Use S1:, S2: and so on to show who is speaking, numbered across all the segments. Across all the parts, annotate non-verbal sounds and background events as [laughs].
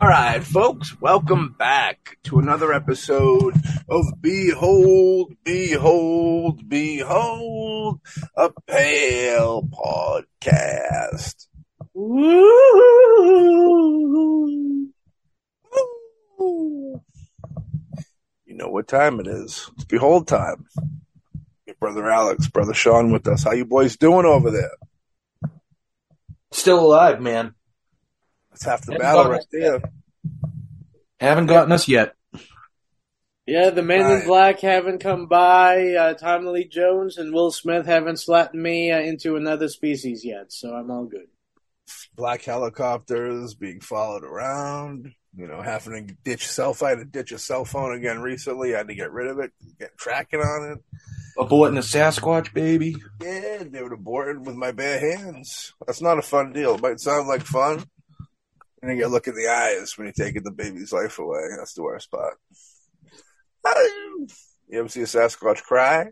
S1: All right, folks, welcome back to another episode of Behold, Behold, Behold, a Pale Podcast. You know what time it is. It's Behold time. Your brother Alex, brother Sean with us. How you boys doing over there?
S2: Still alive, man.
S1: That's half the
S2: Haven't
S1: battle right there.
S2: Haven't gotten us yet.
S3: Yeah, the Men
S1: Right.
S3: in Black haven't come by. Uh, Tommy Lee Jones and Will Smith haven't slapped me uh, into another species yet, so I'm all good.
S1: black helicopters being followed around. You know, having to ditch cell phone. I had to ditch a cell phone again recently. I had to get rid of it, get tracking on it.
S2: Aborting a Sasquatch baby.
S1: Yeah, they would abort it with my bare hands. That's not a fun deal. It might sound like fun. And you get a look in the eyes when you're taking the baby's life away. That's the worst part. You ever see a Sasquatch cry?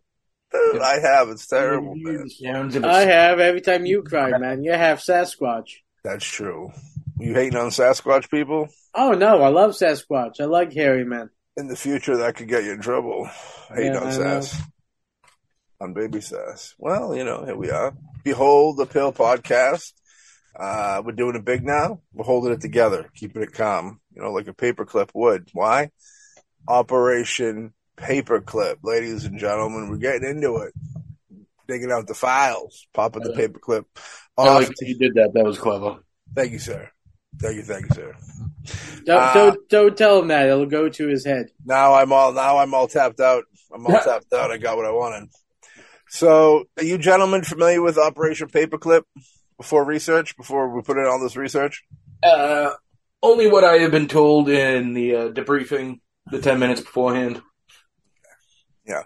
S1: Dude, I have. It's terrible, man.
S2: The sounds of a-
S3: I have every time you cry, man. you have Sasquatch.
S1: That's true. You hating on Sasquatch people?
S3: Oh no, I love Sasquatch. I like hairy men.
S1: in the future that could get you in trouble. Hating
S3: Yeah,
S1: on
S3: I
S1: sass. On baby sass. Well, you know, here we are. Behold the Pill podcast. Uh, we're doing it big now. We're holding it together, keeping it calm, you know, like a paperclip would. Why? Operation Paperclip, ladies and gentlemen. We're getting into it. Digging out the files, popping the paperclip
S2: I like that you did that. That was clever.
S1: Thank you, sir. Thank you, thank you, sir.
S3: Don't
S1: Uh,
S3: don't don't tell him that. It'll go to his head.
S1: Now I'm all now I'm all tapped out. I'm all tapped out. I got what I wanted. So, are you gentlemen familiar with Operation Paperclip? Before research, before we put in all this research,
S2: Uh, only what I have been told in the uh, debriefing, the ten minutes beforehand.
S1: Yeah,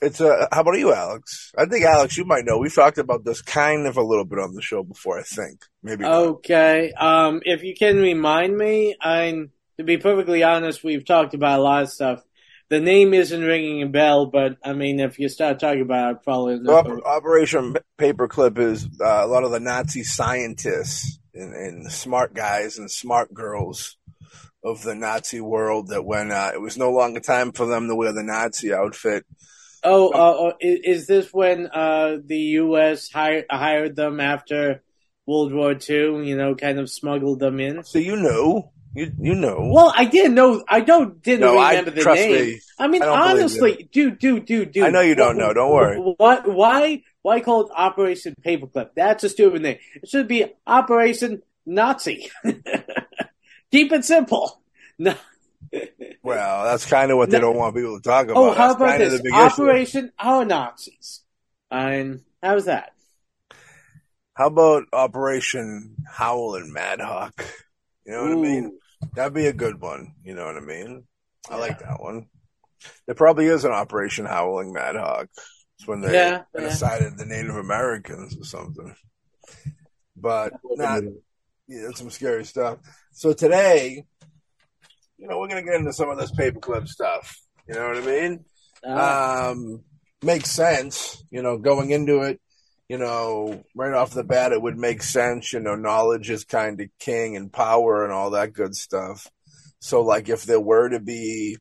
S1: it's uh, how about you, Alex? I think Alex, you might know. We've talked about this kind of a little bit on the show before. I think maybe. not.
S3: Okay. Um, if you can remind me, I'm to be perfectly honest, we've talked about a lot of stuff. The name isn't ringing a bell, but I mean, if you start talking about it, probably
S1: Operation Paperclip is uh, a lot of the Nazi scientists and, and smart guys and smart girls of the Nazi world that when uh, it was no longer time for them to wear the Nazi outfit,
S3: Oh, uh, uh, is this when uh, the U.S. hired hired them after World War II? You know, kind of smuggled them in.
S1: So you know, you you know.
S3: Well, I didn't know. I don't didn't
S1: No, I-
S3: remember the
S1: trust
S3: name.
S1: me,
S3: I mean,
S1: I
S3: honestly, dude, dude, dude, dude.
S1: I know you don't know, don't worry.
S3: Why, why, why call it Operation Paperclip? That's a stupid name. It should be Operation Nazi. [laughs] Keep it simple. [laughs] No.
S1: Well, that's kind of what they
S3: No.
S1: don't want people to talk oh, about.
S3: Oh, how
S1: That's
S3: about this? Operation Our Nazis. And how's that?
S1: How about Operation Howl and Madhawk? You know what I mean? That'd be a good one. You know what I mean? I like that one. There probably is an Operation Howling Madhawk. It's when they
S3: Yeah, yeah.
S1: decided the Native Americans or something. But not yeah, that's some scary stuff. So today, you know, we're gonna get into some of this paperclip stuff. You know what I mean?
S3: Uh,
S1: um, makes sense. You know, going into it, you know, right off the bat, it would make sense. You know, knowledge is kind of king and power and all that good stuff. So, like, if there were to be,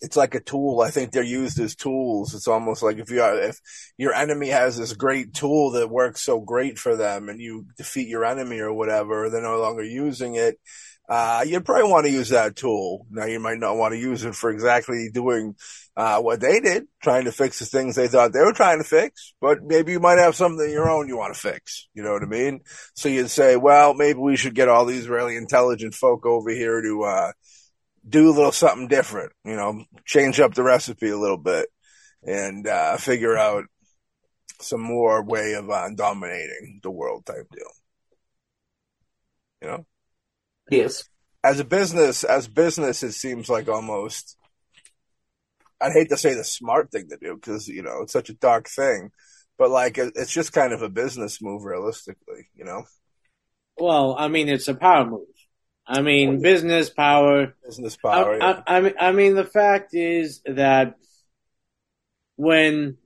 S1: it's like a tool. I think they're used as tools. It's almost like if you are, if your enemy has this great tool that works so great for them, and you defeat your enemy or whatever, they're no longer using it uh, you'd probably want to use that tool. Now, you might not want to use it for exactly doing uh, what they did, trying to fix the things they thought they were trying to fix, but maybe you might have something of your own you want to fix. You know what I mean? So you'd say, well, maybe we should get all these really intelligent folk over here to uh, do a little something different, you know, change up the recipe a little bit and uh, figure out some more way of uh, dominating the world type deal. You know?
S2: Yes.
S1: as a business, as business, it seems like almost. I'd hate to say the smart thing to do because you know it's such a dark thing, but like it- it's just kind of a business move, realistically. You know,
S3: well, I mean, it's a power move. I mean, business power.
S1: business power.
S3: I,
S1: yeah.
S3: I, I mean, I mean, the fact is that when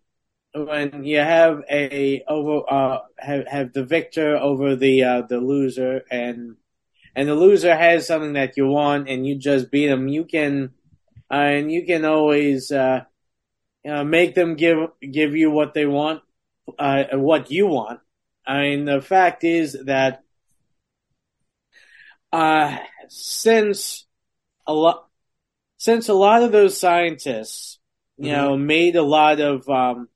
S3: when you have a over uh have have the victor over the uh the loser and and the loser has something that you want and you just beat them, you can uh, and you can always uh you know, make them give give you what they want, uh what you want. I mean, the fact is that uh since a lot since a lot of those scientists you know made a lot of um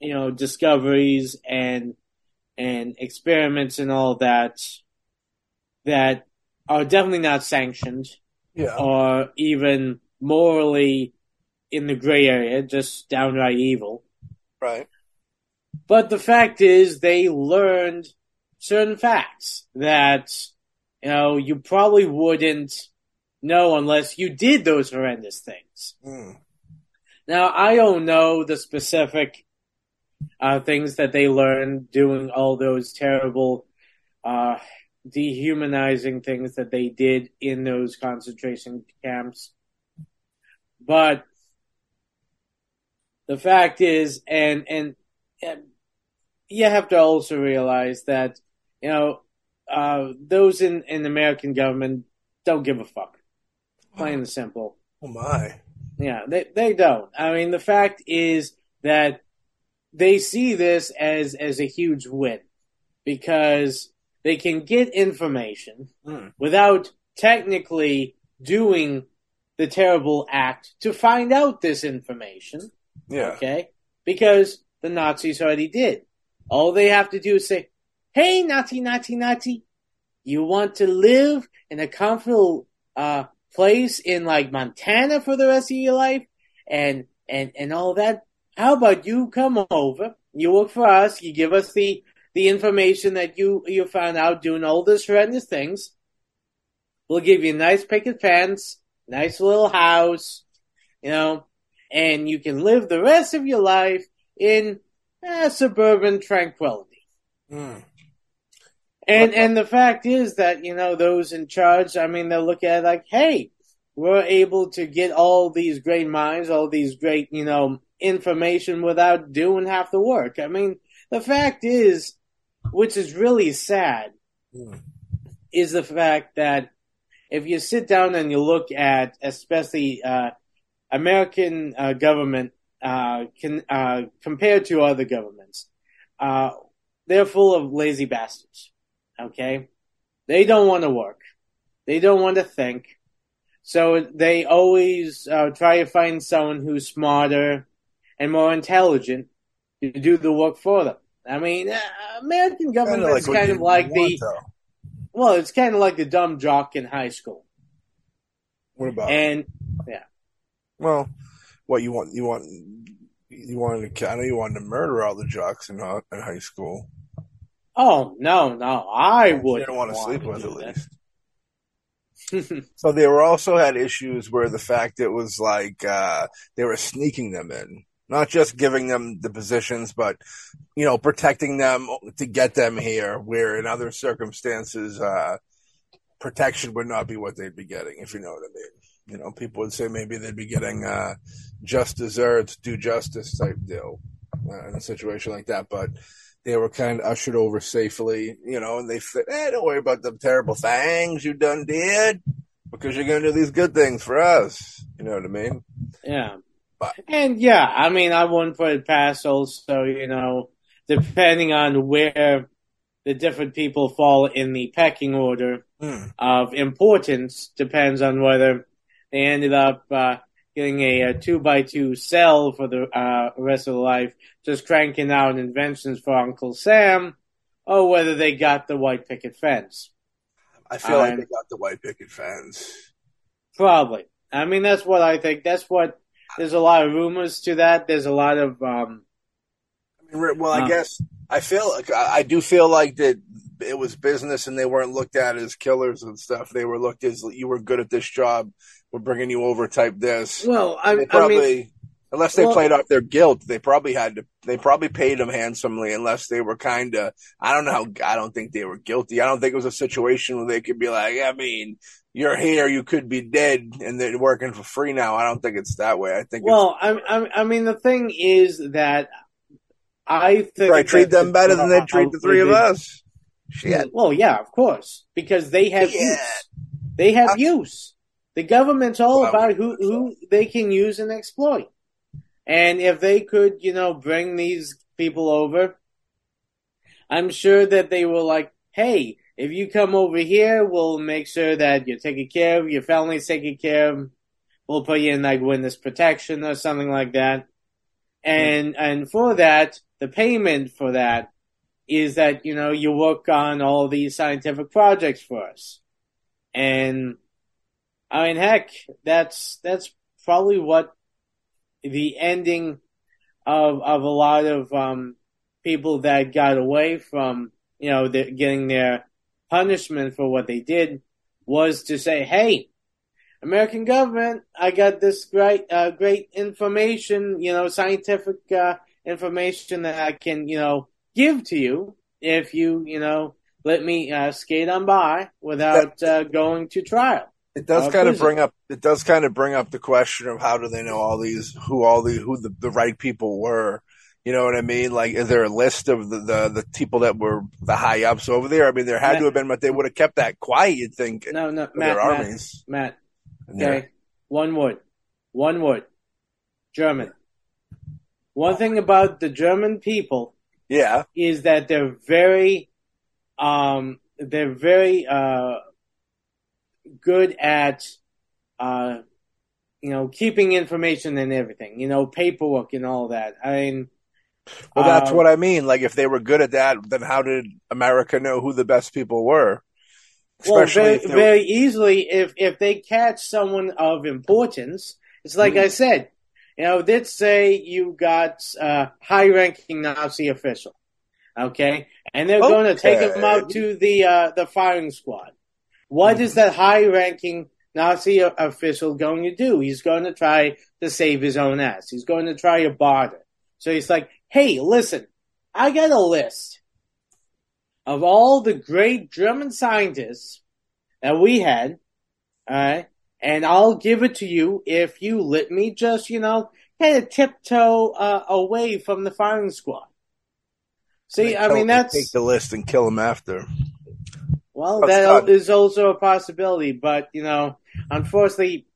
S3: you know discoveries and and experiments and all that that are definitely not sanctioned
S1: yeah,
S3: or even morally in the gray area just downright evil
S1: right.
S3: but the fact is, they learned certain facts that, you know, you probably wouldn't know unless you did those horrendous things.
S1: Mm.
S3: Now, I don't know the specific uh, things that they learned doing all those terrible, uh, dehumanizing things that they did in those concentration camps. But the fact is, and, and, and you have to also realize that, you know, uh, those in, in the American government don't give a fuck. Plain and simple.
S1: Oh my.
S3: Yeah, they they don't. I mean, the fact is that they see this as as a huge win because they can get information
S1: Hmm.
S3: without technically doing the terrible act to find out this information.
S1: Yeah.
S3: Okay, because the Nazis already did. All they have to do is say, "Hey, Nazi, Nazi, Nazi, you want to live in a comfortable uh, place in like Montana for the rest of your life, and and and all that? How about you come over? You work for us. You give us the the information that you you found out doing all these horrendous things. We'll give you a nice picket fence, nice little house, you know, and you can live the rest of your life in eh, suburban tranquility.
S1: Mm.
S3: And and the fact is that you know those in charge. I mean, they'll look at it like, hey, we're able to get all these great minds, all these great you know information without doing half the work. I mean, the fact is, which is really sad,
S1: Mm.
S3: is the fact that if you sit down and you look at, especially uh, American uh, government, uh, can uh, compared to other governments, uh, they're full of lazy bastards. Okay, they don't want to work, they don't want to think, so they always uh, try to find someone who's smarter and more intelligent to do the work for them. I mean, uh, American government is
S1: what
S3: kind of like the
S1: though.
S3: Well, it's kind of like the dumb jock in high school.
S1: What about?
S3: And yeah.
S1: well, what you want? You want? You wanted to? I know you wanted to murder all the jocks in, uh, in high school.
S3: oh no, no, I
S1: You
S3: would
S1: didn't want to sleep
S3: to
S1: with at
S3: that.
S1: least. [laughs] So they were also had issues where the fact it was like uh, they were sneaking them in. Not just giving them the positions, but you know, protecting them to get them here. Where in other circumstances, uh, protection would not be what they'd be getting. If you know what I mean. You know, people would say maybe they'd be getting uh, just desserts, do justice type deal uh, in a situation like that, but they were kind of ushered over safely, you know, and they said, "Hey, don't worry about the terrible things you done did, because you're going to do these good things for us." You know what I mean?
S3: Yeah. And yeah, I mean, I wouldn't put it past also, you know, depending on where the different people fall in the pecking order
S1: Hmm.
S3: of importance, depends on whether they ended up uh, getting a, a two by two cell for the uh, rest of their life, just cranking out inventions for Uncle Sam, or whether they got the white picket fence.
S1: I feel like
S3: Um,
S1: they got the white picket fence.
S3: Probably. I mean, that's what I think. That's what. There's a lot of rumors to that. There's a lot of. um
S1: I mean, well, I
S3: Uh.
S1: guess I feel like I I do feel like that it was business, and they weren't looked at as killers and stuff. They were looked as you were good at this job. We're bringing you over, type this.
S3: Well, I,
S1: they
S3: I
S1: probably,
S3: mean,
S1: unless they
S3: well-
S1: played off their guilt, they probably had to. They probably paid them handsomely, unless they were kind of. I don't know. How, I don't think they were guilty. I don't think it was a situation where they could be like, I mean, you're here, you could be dead, and they're working for free now. I don't think it's that way. I think
S3: well, I, I, I mean, the thing is that I think
S1: I treat them better than they treat the three of us. Shit.
S3: Well, yeah, of course, because they have
S1: Yeah.
S3: use. They have
S1: That's-
S3: use. The government's all
S1: Well,
S3: about who who they can use and exploit. And if they could, you know, bring these people over, I'm sure that they were like, "Hey, if you come over here, we'll make sure that you're taken care of, your family's taken care of. We'll put you in like witness protection or something like that." And and for that, the payment for that is that you know you work on all these scientific projects for us, and I mean, heck, that's that's probably what the ending of of a lot of um, people that got away from you know the, getting their punishment for what they did was to say, hey. American government, I got this great, uh, great information, you know, scientific uh, information that I can, you know, give to you if you, you know, let me uh, skate on by without uh, going to trial.
S1: It does kind of bring up. It does kind of bring up the question of how do they know all these who all the who the, the right people were. You know what I mean? Like, is there a list of the, the the people that were the high ups over there? I mean, there had to have been, but they would have kept that quiet. You'd think
S3: No, no, Matt,
S1: their
S3: Matt,
S1: armies.
S3: Matt,
S1: Yeah.
S3: okay, one word, one word, German. One thing about the German people
S1: Yeah,
S3: is that they're very, um, they're very uh, good at, uh, you know, keeping information and everything. You know, paperwork and all that. I mean,
S1: well, that's
S3: um,
S1: what I mean. Like, if they were good at that, then how did America know who the best people were?
S3: Well,
S1: Especially
S3: very,
S1: if were-
S3: very easily if if they catch someone of importance. It's like
S1: Mm.
S3: I said, you know, let's say you got a high-ranking Nazi official, okay, and they're going to take him out to the uh, the firing squad. What is that high-ranking Nazi official going to do? He's going to try to save his own ass. He's going to try to barter. So he's like, "Hey, listen, I got a list." of all the great German scientists that we had, alright, and I'll give it to you if you let me just, you know, kind of tiptoe uh, away from the firing squad. See, I mean, that's,
S1: take the list and kill him after.
S3: well,
S1: that's
S3: that
S1: done.
S3: is also a possibility, but, you know, unfortunately,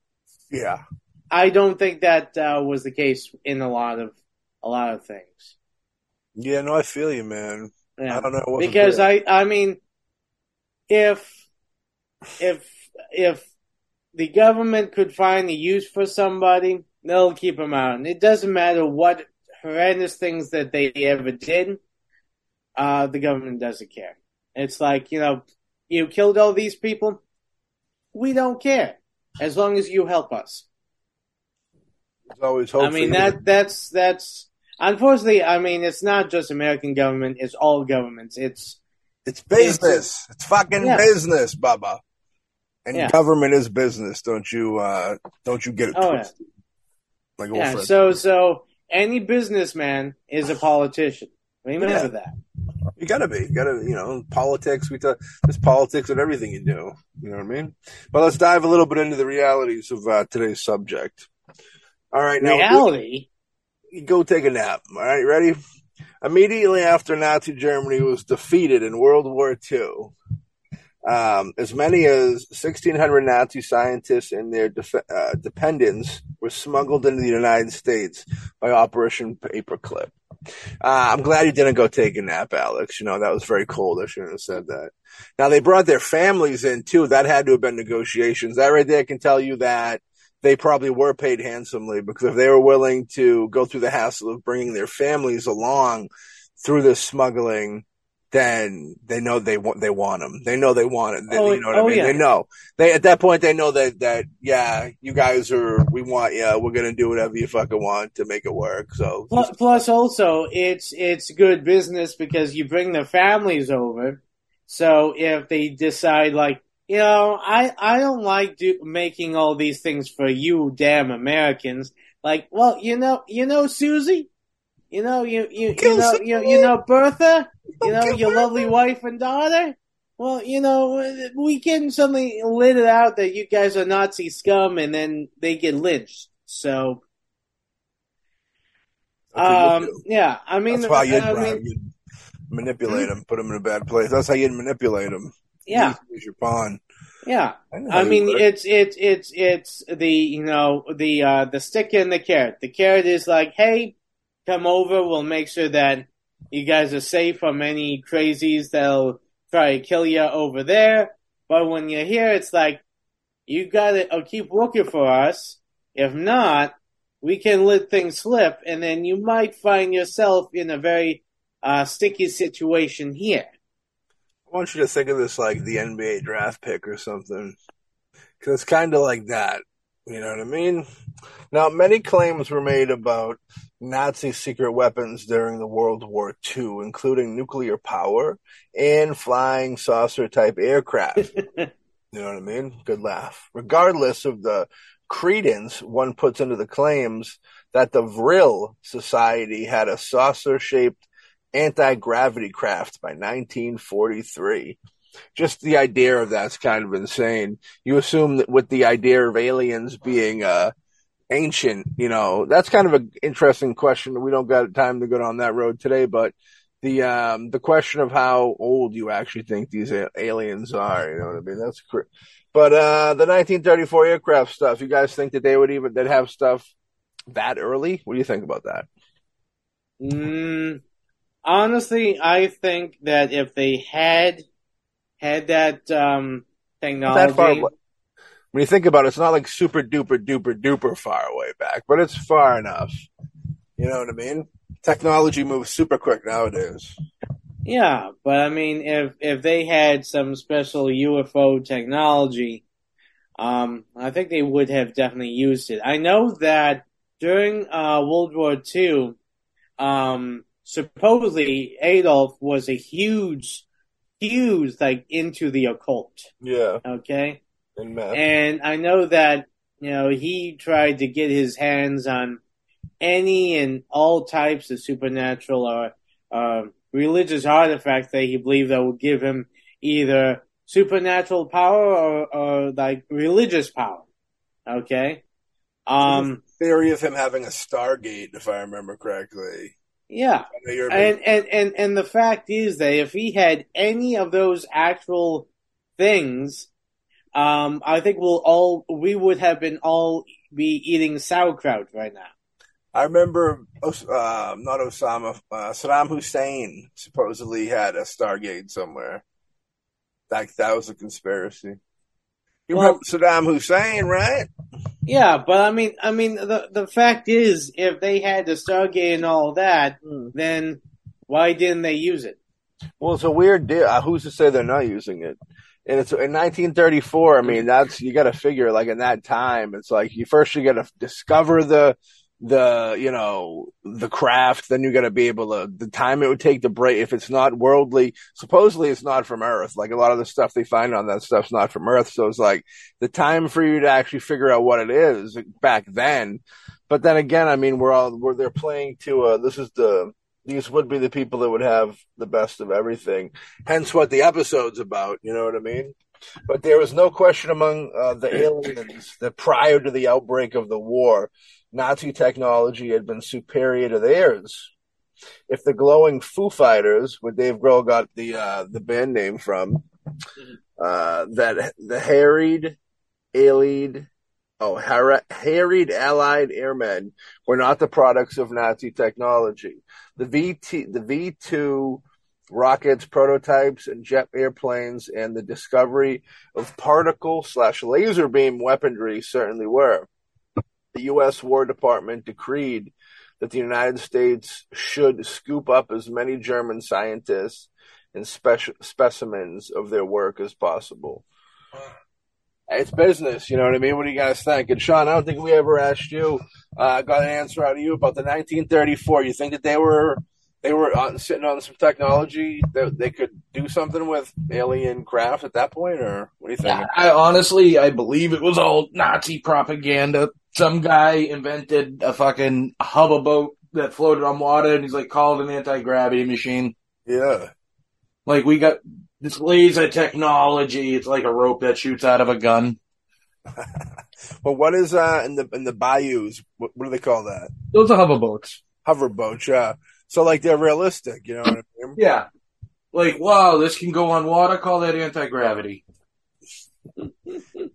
S1: Yeah,
S3: I don't think that uh, was the case in a lot of, a lot of things.
S1: yeah. No, I feel you, man.
S3: Yeah.
S1: I don't know.
S3: because. I I mean if if if the government could find a use for somebody, they'll keep them out. And it doesn't matter what horrendous things that they ever did. Uh, the government doesn't care. It's like you know, you killed all these people. We don't care as long as you help us.
S1: There's always hope.
S3: I mean that that's that's unfortunately. I mean it's not just American government; it's all governments. It's
S1: It's business. It's fucking
S3: Yeah.
S1: business, Bubba. And
S3: Yeah.
S1: government is business. Don't you? uh Don't you get it
S3: Oh, yeah.
S1: Like
S3: Yeah. So so any businessman is a politician. Remember
S1: Yeah.
S3: that.
S1: You gotta be. You gotta, you know, politics. We talk. There's politics in everything you do. You know what I mean? But let's dive a little bit into the realities of uh, today's subject. All right, now
S3: Reality.
S1: Go take a nap. All right, ready? Immediately after Nazi Germany was defeated in World War II, um, as many as 1,600 Nazi scientists and their def- uh, dependents were smuggled into the United States by Operation Paperclip. Uh, I'm glad you didn't go take a nap, Alex. You know, that was very cold. I shouldn't have said that. Now, they brought their families in, too. That had to have been negotiations. That right there can tell you that they probably were paid handsomely because if they were willing to go through the hassle of bringing their families along through this smuggling, then they know they want they want them. They know they want it. They,
S3: Oh,
S1: you know what
S3: oh,
S1: I mean?
S3: yeah.
S1: They know they at that point they know that that yeah, you guys are we want yeah we're gonna do whatever you fucking want to make it work. So
S3: Plus, plus, also, it's it's good business because you bring their families over. So if they decide, like, you know, I I don't like do, making all these things for you, damn Americans. Like, well, you know, you know, Susie, you know, you you you know, you, you know, Bertha, you know, your lovely wife and daughter. Well, you know, we can suddenly let it out that you guys are Nazi scum, and then they get lynched. So.
S1: you
S3: Um, yeah, I mean,
S1: that's why you'd,
S3: I mean,
S1: you'd manipulate them, put them in a bad place. That's how you'd manipulate them.
S3: Yeah,
S1: use your pawn.
S3: yeah.
S1: how
S3: I mean, it's it's it's it's the you know the uh the stick and the carrot. The carrot is like, hey, come over. We'll make sure that you guys are safe from any crazies that'll try to kill you over there. But when you're here, it's like you gotta uh, keep working for us. If not, we can let things slip, and then you might find yourself in a very uh sticky situation here.
S1: I want you to think of this like the NBA draft pick or something. Because it's kind of like that. You know what I mean? Now, many claims were made about Nazi secret weapons during the World War II, including nuclear power and flying saucer type aircraft. [laughs] You know what I mean? Good laugh. Regardless of the credence one puts into the claims that the Vril Society had a saucer shaped anti gravity craft by 1943. Just the idea of that's kind of insane. You assume that with the idea of aliens being uh, ancient, you know, that's kind of an interesting question. We don't got time to go down that road today, but the um the question of how old you actually think these aliens are, you know what I mean? That's cr- but uh the 1934 aircraft stuff, you guys think that they would even they'd have stuff that early? What do you think about that?
S3: Mm, honestly, I think that if they had had that um, technology,
S1: that far away. When you think about it, it's not like super duper duper duper far away back, but it's far enough. You know what I mean? Technology moves super quick nowadays.
S3: yeah. But I mean, if if they had some special UFO technology, um, I think they would have definitely used it. I know that during uh, World War II, um, supposedly Adolf was a huge, huge like into the occult.
S1: Yeah,
S3: Okay.
S1: and math.
S3: And I know that, you know, he tried to get his hands on any and all types of supernatural or uh, religious artifacts that he believed that would give him either supernatural power or, or like religious power. Okay. Um,
S1: Theory of him having a Stargate, if I remember correctly.
S3: Yeah.
S1: I know you're a big-
S3: And, and, and, and the fact is that if he had any of those actual things, um, I think we'll all, we would have been all be eating sauerkraut right now.
S1: I remember, uh, not Osama, uh, Saddam Hussein supposedly had a Stargate somewhere. Like that was a conspiracy. You
S3: Well-
S1: remember Saddam Hussein, right?
S3: Yeah, but I mean, I mean, the, the fact is, if they had the Stargate and all that, then why didn't they use it?
S1: Well, it's a weird deal. Uh, who's to say they're not using it? And it's in 1934. I mean, that's you got to figure like in that time. It's like you first you got to discover the the you know the craft then you got to be able to the time it would take to break if it's not worldly supposedly it's not from earth. Like a lot of the stuff they find on that stuff's not from earth. So it's like the time for you to actually figure out what it is back then. But then again i mean we're all we're they're playing to uh this is the these would be the people that would have the best of everything. Hence what the episode's about you know what i mean? But there was no question among uh, the aliens that prior to the outbreak of the war Nazi technology had been superior to theirs. If the glowing Foo Fighters, where Dave Grohl got the uh, the band name from, uh, that the harried, allied, oh, har- harried Allied airmen were not the products of Nazi technology. The VT, the V two rockets, prototypes, and jet airplanes, and the discovery of particle slash laser beam weaponry certainly were the U.S. War Department decreed that the United States should scoop up as many German scientists and spec- specimens of their work as possible. It's business, you know what I mean? What do you guys think? And Sean, I don't think we ever asked you, uh, got an answer out of you about the 1934. You think that they were they were on, sitting on some technology that they could do something with alien craft at that point, or what do you think?
S2: I honestly, I believe it was all Nazi propaganda. Some guy invented a fucking hubba boat that floated on water, and he's like called an anti gravity machine.
S1: Yeah,
S2: Like we got this laser technology. It's like a rope that shoots out of a gun. [laughs]
S1: but what is uh in the in the bayous? What, what do they call that?
S2: Those are hover boats.
S1: Hover boats, yeah. So like they're realistic, you know what I mean?
S2: Yeah. Like, wow, this can go on water. Call that anti gravity.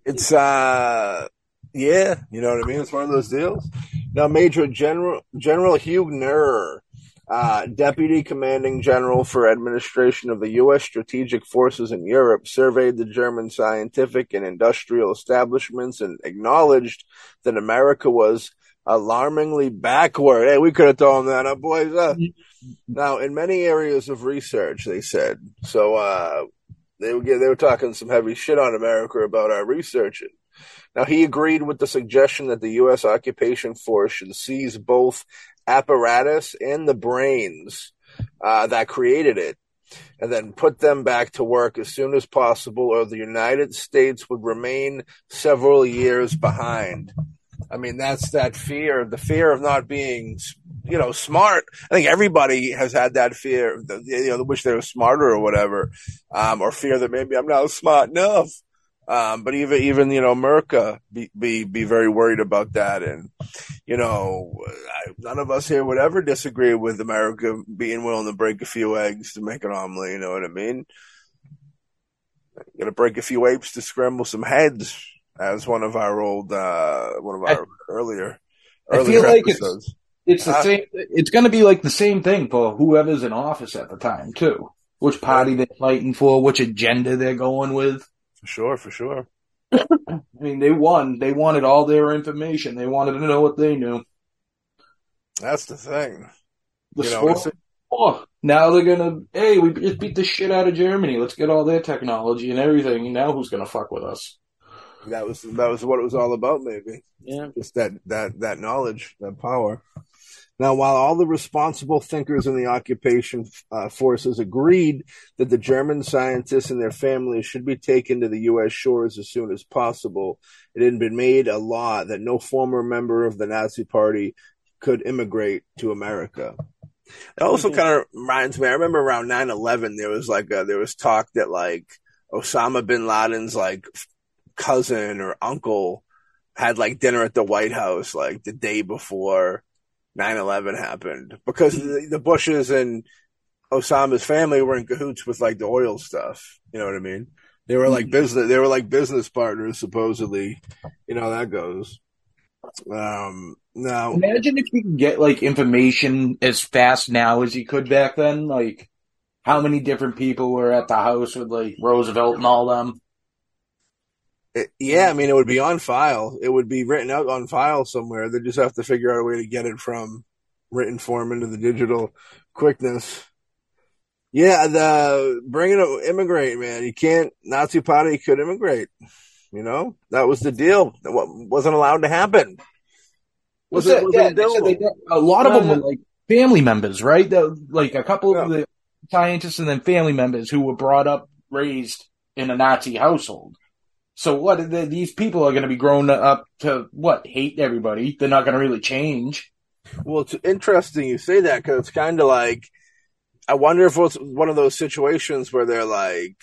S1: It's uh yeah, you know what I mean? It's one of those deals. Now Major General General Hugh Knerr, uh, Deputy Commanding General for Administration of the U.S. Strategic Forces in Europe, surveyed the German scientific and industrial establishments and acknowledged that America was alarmingly backward. Hey, we could have thrown that up, boys. Uh, now, in many areas of research, they said so. Uh, they were they were talking some heavy shit on America about our research. Now, he agreed with the suggestion that the U.S. occupation force should seize both apparatus and the brains uh, that created it, and then put them back to work as soon as possible, or the United States would remain several years behind. I mean, that's that fear, the fear of not being, you know, smart. I think everybody has had that fear, you know, wish they were smarter or whatever, um, or fear that maybe I'm not smart enough. Um, but even, even, you know, America be, be, be very worried about that. And, you know, I, none of us here would ever disagree with America being willing to break a few eggs to make an omelet. You know what I mean? Got to break a few apes to scramble some heads as one of our old, uh, one of our I, earlier, earlier
S2: I feel like
S1: episodes.
S2: It's, it's the uh, same, it's going to be like the same thing for whoever's in office at the time too. Which party they're fighting for, which agenda they're going with.
S1: For sure, for sure.
S2: I mean, they won. They wanted all their information. They wanted to know what they knew.
S1: That's the thing.
S2: The you know, oh, now they're gonna. Hey, we just beat the shit out of Germany. Let's get all their technology and everything. Now who's gonna fuck with us?
S1: That was that was what it was all about, maybe.
S3: Yeah,
S1: just that that that knowledge, that power. Now, while all the responsible thinkers in the occupation uh, forces agreed that the German scientists and their families should be taken to the U.S. shores as soon as possible, it had been made a law that no former member of the Nazi Party could immigrate to America. It also mm-hmm. kind of reminds me. I remember around 9-11, there was like a, there was talk that like Osama bin Laden's like cousin or uncle had like dinner at the White House like the day before 9-11 happened because the, the Bushes and Osama's family were in cahoots with like the oil stuff. You know what I mean? They were like business. They were like business partners, supposedly. You know how that goes. Um, now,
S2: imagine if you could get like information as fast now as you could back then. Like, how many different people were at the house with like Roosevelt and all them?
S1: It, yeah, I mean, it would be on file. It would be written out on file somewhere. They just have to figure out a way to get it from written form into the digital quickness. Yeah, the bringing it immigrate, man. You can't Nazi party could immigrate. You know that was the deal. That wasn't allowed to happen. Was it, was
S2: yeah,
S1: it
S2: a lot of them were like family members, right? The- like a couple of the scientists and then family members who were brought up, raised in a Nazi household. So what? the- These people are going to be grown up to what? Hate everybody. They're not going to really change.
S1: Well, it's interesting you say that because it's kind of like I wonder if it's one of those situations where they're like,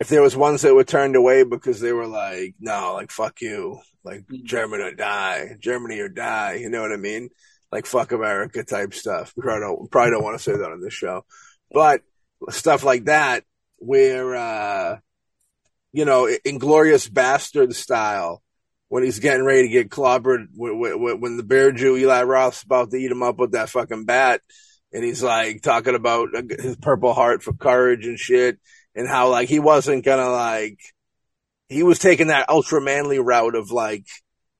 S1: if there was ones that were turned away because they were like, no, like fuck you, like Germany or die, Germany or die. You know what I mean? Like fuck America type stuff. We probably don't, probably don't want to say that on this show, but stuff like that where, uh, you know, Inglorious Bastard style when he's getting ready to get clobbered when, the bear Jew Eli Roth's about to eat him up with that fucking bat, and he's like talking about his Purple Heart for courage and shit, and how like he wasn't gonna like he was taking that ultra manly route of like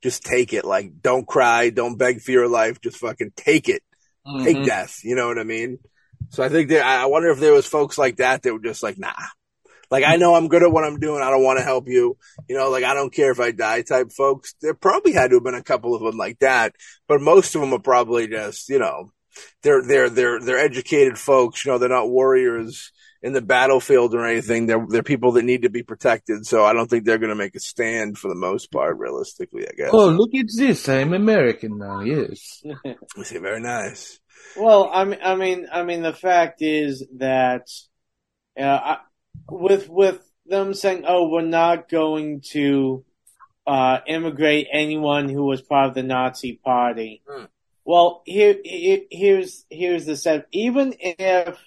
S1: just take it, like don't cry, don't beg for your life, just fucking take it, take
S2: Mhm.
S1: death. You know what I mean? So I think that I wonder if there was folks like that that were just like nah. Like I know I'm good at what I'm doing. I don't want to help you. You know, like I don't care if I die type folks. There probably had to have been a couple of them like that, but most of them are probably just, you know, they're, they're, they're, they're educated folks. You know, they're not warriors in the battlefield or anything. They're, they're people that need to be protected. So I don't think they're going to make a stand for the most part, realistically, I guess.
S2: Oh, look at this! I'm American now. Yes. [laughs]
S1: I say very nice.
S3: Well, I mean, I mean, I mean, the fact is that, uh, I, with with them saying, "Oh, we're not going to uh, immigrate anyone who was part of the Nazi Party."
S1: Hmm.
S3: Well, here, here, here's here's the set. Even if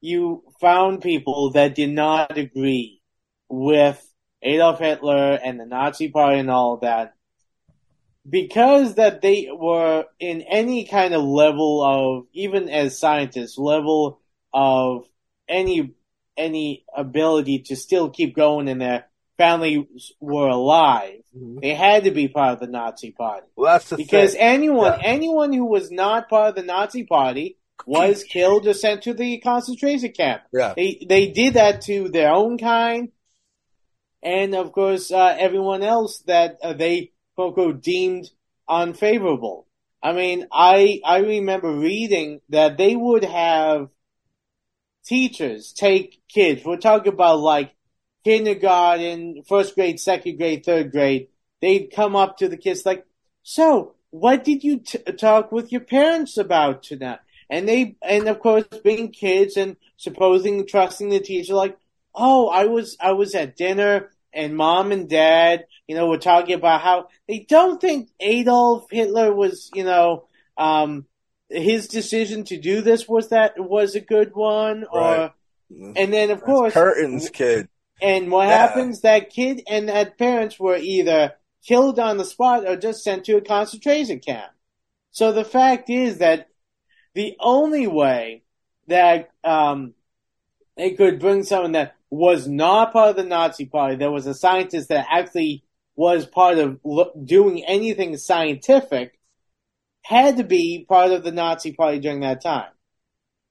S3: you found people that did not agree with Adolf Hitler and the Nazi Party and all of that, because that they were in any kind of level of even as scientists level of any any ability to still keep going and their families were alive they had to be part of the nazi party
S1: Well, that's the
S3: because
S1: thing.
S3: anyone
S1: Yeah.
S3: anyone who was not part of the nazi party was [clears throat] killed or sent to the concentration camp
S1: Yeah.
S3: they they did that to their own kind, and of course uh, everyone else that uh, they quote unquote deemed unfavorable. I mean, I I remember reading that they would have teachers take kids. We're talking about like kindergarten, first grade, second grade, third grade. They'd come up to the kids like, "So, what did you t- talk with your parents about tonight?" And they, and of course, being kids and supposing trusting the teacher, like, "Oh, I was I was at dinner." And mom and dad, you know, were talking about how they don't think Adolf Hitler was, you know, um, his decision to do this was that was a good one, or
S1: Right.
S3: and then of course
S1: curtains, kid.
S3: and what
S1: Yeah.
S3: happens? That kid and that parents were either killed on the spot or just sent to a concentration camp. So the fact is that the only way that um, they could bring someone that was not part of the Nazi Party, there was a scientist that actually was part of lo- doing anything scientific, had to be part of the Nazi Party during that time.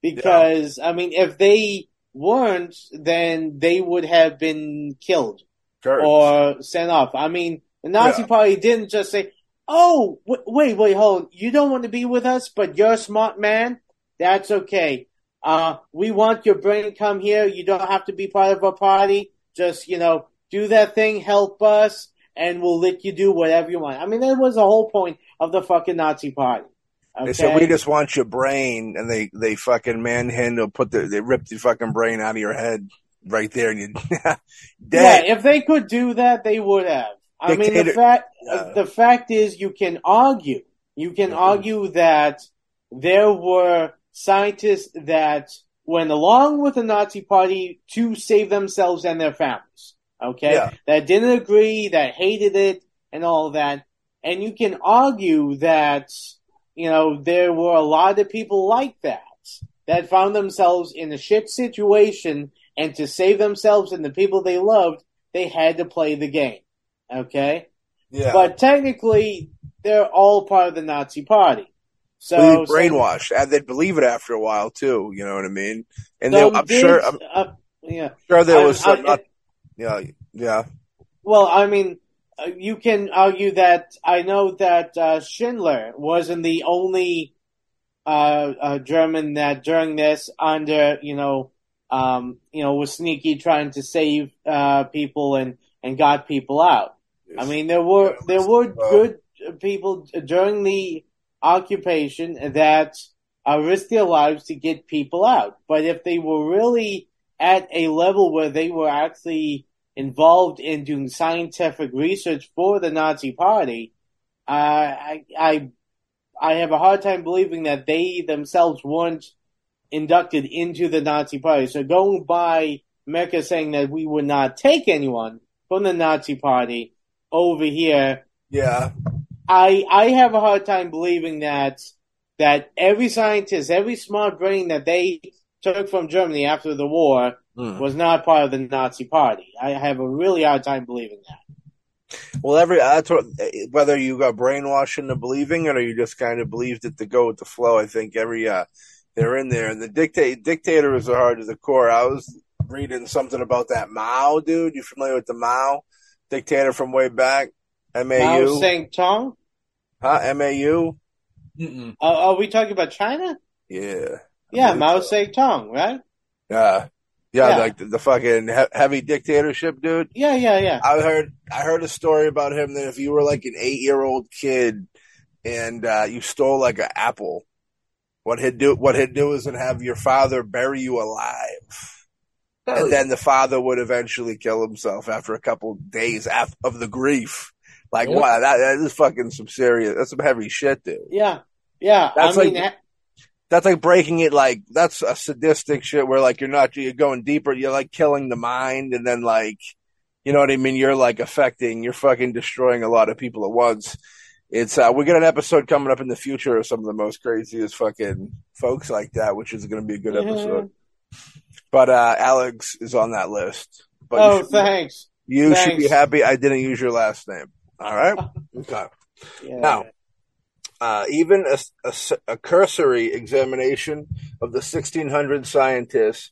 S3: Because, I mean, if they weren't, then they would have been killed
S1: Curtains.
S3: or sent off. I mean, the Nazi
S1: Yeah.
S3: Party didn't just say, "Oh, w- wait, wait, hold. You don't want to be with us, but you're a smart man. That's okay. Uh, we want your brain to come here. You don't have to be part of our party. Just you know, do that thing, help us, and we'll let you do whatever you want." I mean, that was the whole point of the fucking Nazi Party. Okay?
S1: They said we just want your brain, and they they fucking manhandle, put the they rip the fucking brain out of your head right there, and you [laughs]
S3: Yeah,
S1: dead.
S3: if they could do that, they would have. I mean, the fact
S1: Yeah.
S3: the fact is, you can argue, you can
S1: Mhm.
S3: argue that there were scientists that went along with the Nazi Party to save themselves and their families. Okay,
S1: Yeah.
S3: that didn't agree, that hated it, and all that. And you can argue that you know there were a lot of people like that that found themselves in a shit situation and to save themselves and the people they loved, they had to play the game. Okay?
S1: Yeah,
S3: But technically, they're all part of the Nazi party. So,
S1: Well, brainwashed, and they'd believe it after a while too. You know what I mean? And they, I'm
S3: did-
S1: sure, I'm
S3: uh, yeah.
S1: sure there
S3: I-
S1: was some.
S3: I-
S1: not, yeah, yeah,
S3: Well, I mean, uh, you can argue that I know that uh, Schindler wasn't the only uh, uh, German that during this under you know um, you know was sneaky trying to save uh, people and and got people out. I mean there were there were good people during the occupation that uh, risked their lives to get people out. But if they were really at a level where they were actually involved in doing scientific research for the Nazi Party, uh, I, I, I have a hard time believing that they themselves weren't inducted into the Nazi Party. So going by America saying that we would not take anyone from the Nazi Party over here,
S1: Yeah.
S3: I I have a hard time believing that that every scientist, every smart brain that they took from Germany after the war
S1: Hmm.
S3: was not part of the Nazi Party. I have a really hard time believing that.
S1: Well, every that's what, whether you got brainwashed into believing it or you just kind of believed it to go with the flow. I think every uh, they're in there, and the dictate dictators are hard to the core. I was reading something about that Mao dude. You familiar with the Mao dictator from way back?
S3: Mao
S1: MAU,
S3: Zedong?
S1: huh? MAU,
S2: Mm-mm.
S3: Uh, are we talking about China?
S1: yeah,
S3: Yeah, Mao
S1: so.
S3: Zedong, right?
S1: yeah, yeah,
S3: Yeah.
S1: like the, the fucking he- heavy dictatorship dude.
S3: Yeah, yeah, yeah.
S1: I heard I heard a story about him that if you were like an eight year old kid and uh, you stole like an apple, what he'd do what he'd do is and have your father bury you alive,
S2: Oh,
S1: and then the father would eventually kill himself after a couple days af- of the grief. Like
S2: Yeah.
S1: wow, that, that is fucking some serious. That's some heavy shit, dude.
S3: Yeah, yeah.
S1: That's
S3: I mean,
S1: like- That's like breaking it. Like that's a sadistic shit where like you're not you're going deeper. You're like killing the mind, and then like you know what I mean. You're like affecting. You're fucking destroying a lot of people at once. It's uh, we got an episode coming up in the future of some of the most craziest fucking folks like that, which is going to be a good episode. But uh, Alex is on that list. But you
S3: oh,
S1: should,
S3: thanks.
S1: you should be happy I didn't use your last name. All right. [laughs] Okay.
S3: Yeah.
S1: Now, uh, even a, a, a cursory examination of the 1600 scientists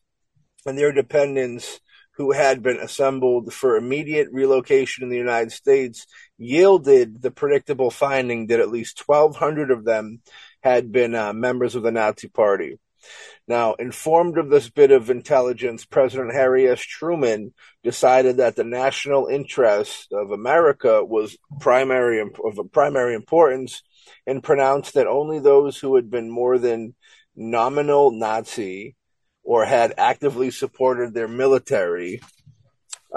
S1: and their dependents who had been assembled for immediate relocation in the United States yielded the predictable finding that at least 1,200 of them had been uh, members of the Nazi Party. Now, informed of this bit of intelligence, President Harry S. Truman decided that the national interest of America was primary of primary importance and pronounced that only those who had been more than nominal Nazi or had actively supported their military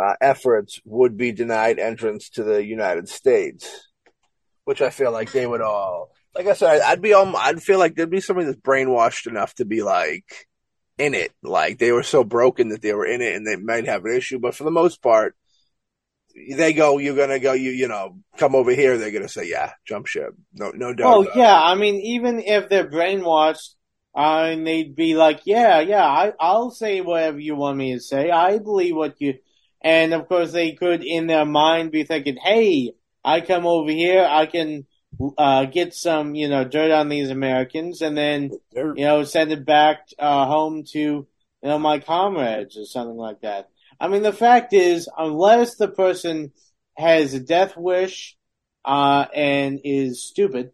S1: uh, efforts would be denied entrance to the United States, which I feel like they would all. Like I said, I'd be all. I'd feel like there'd be somebody that's brainwashed enough to be like in it. Like they were so broken that they were in it, and they might have an issue. But for the most part, they go. You're gonna go. You you know, come over here. They're gonna say, yeah, jump ship. No no doubt.
S3: Oh yeah, I mean, even if they're brainwashed, uh, and they'd be like, "Yeah, yeah, I, I'll say whatever you want me to say. I believe what you." And of course, they could, in their mind, be thinking, "Hey, I come over here, I can uh, get some, you know, dirt on these Americans, and then you know, send it back uh, home to you know my comrades or something like that." I mean, the fact is, unless the person has a death wish uh, and is stupid,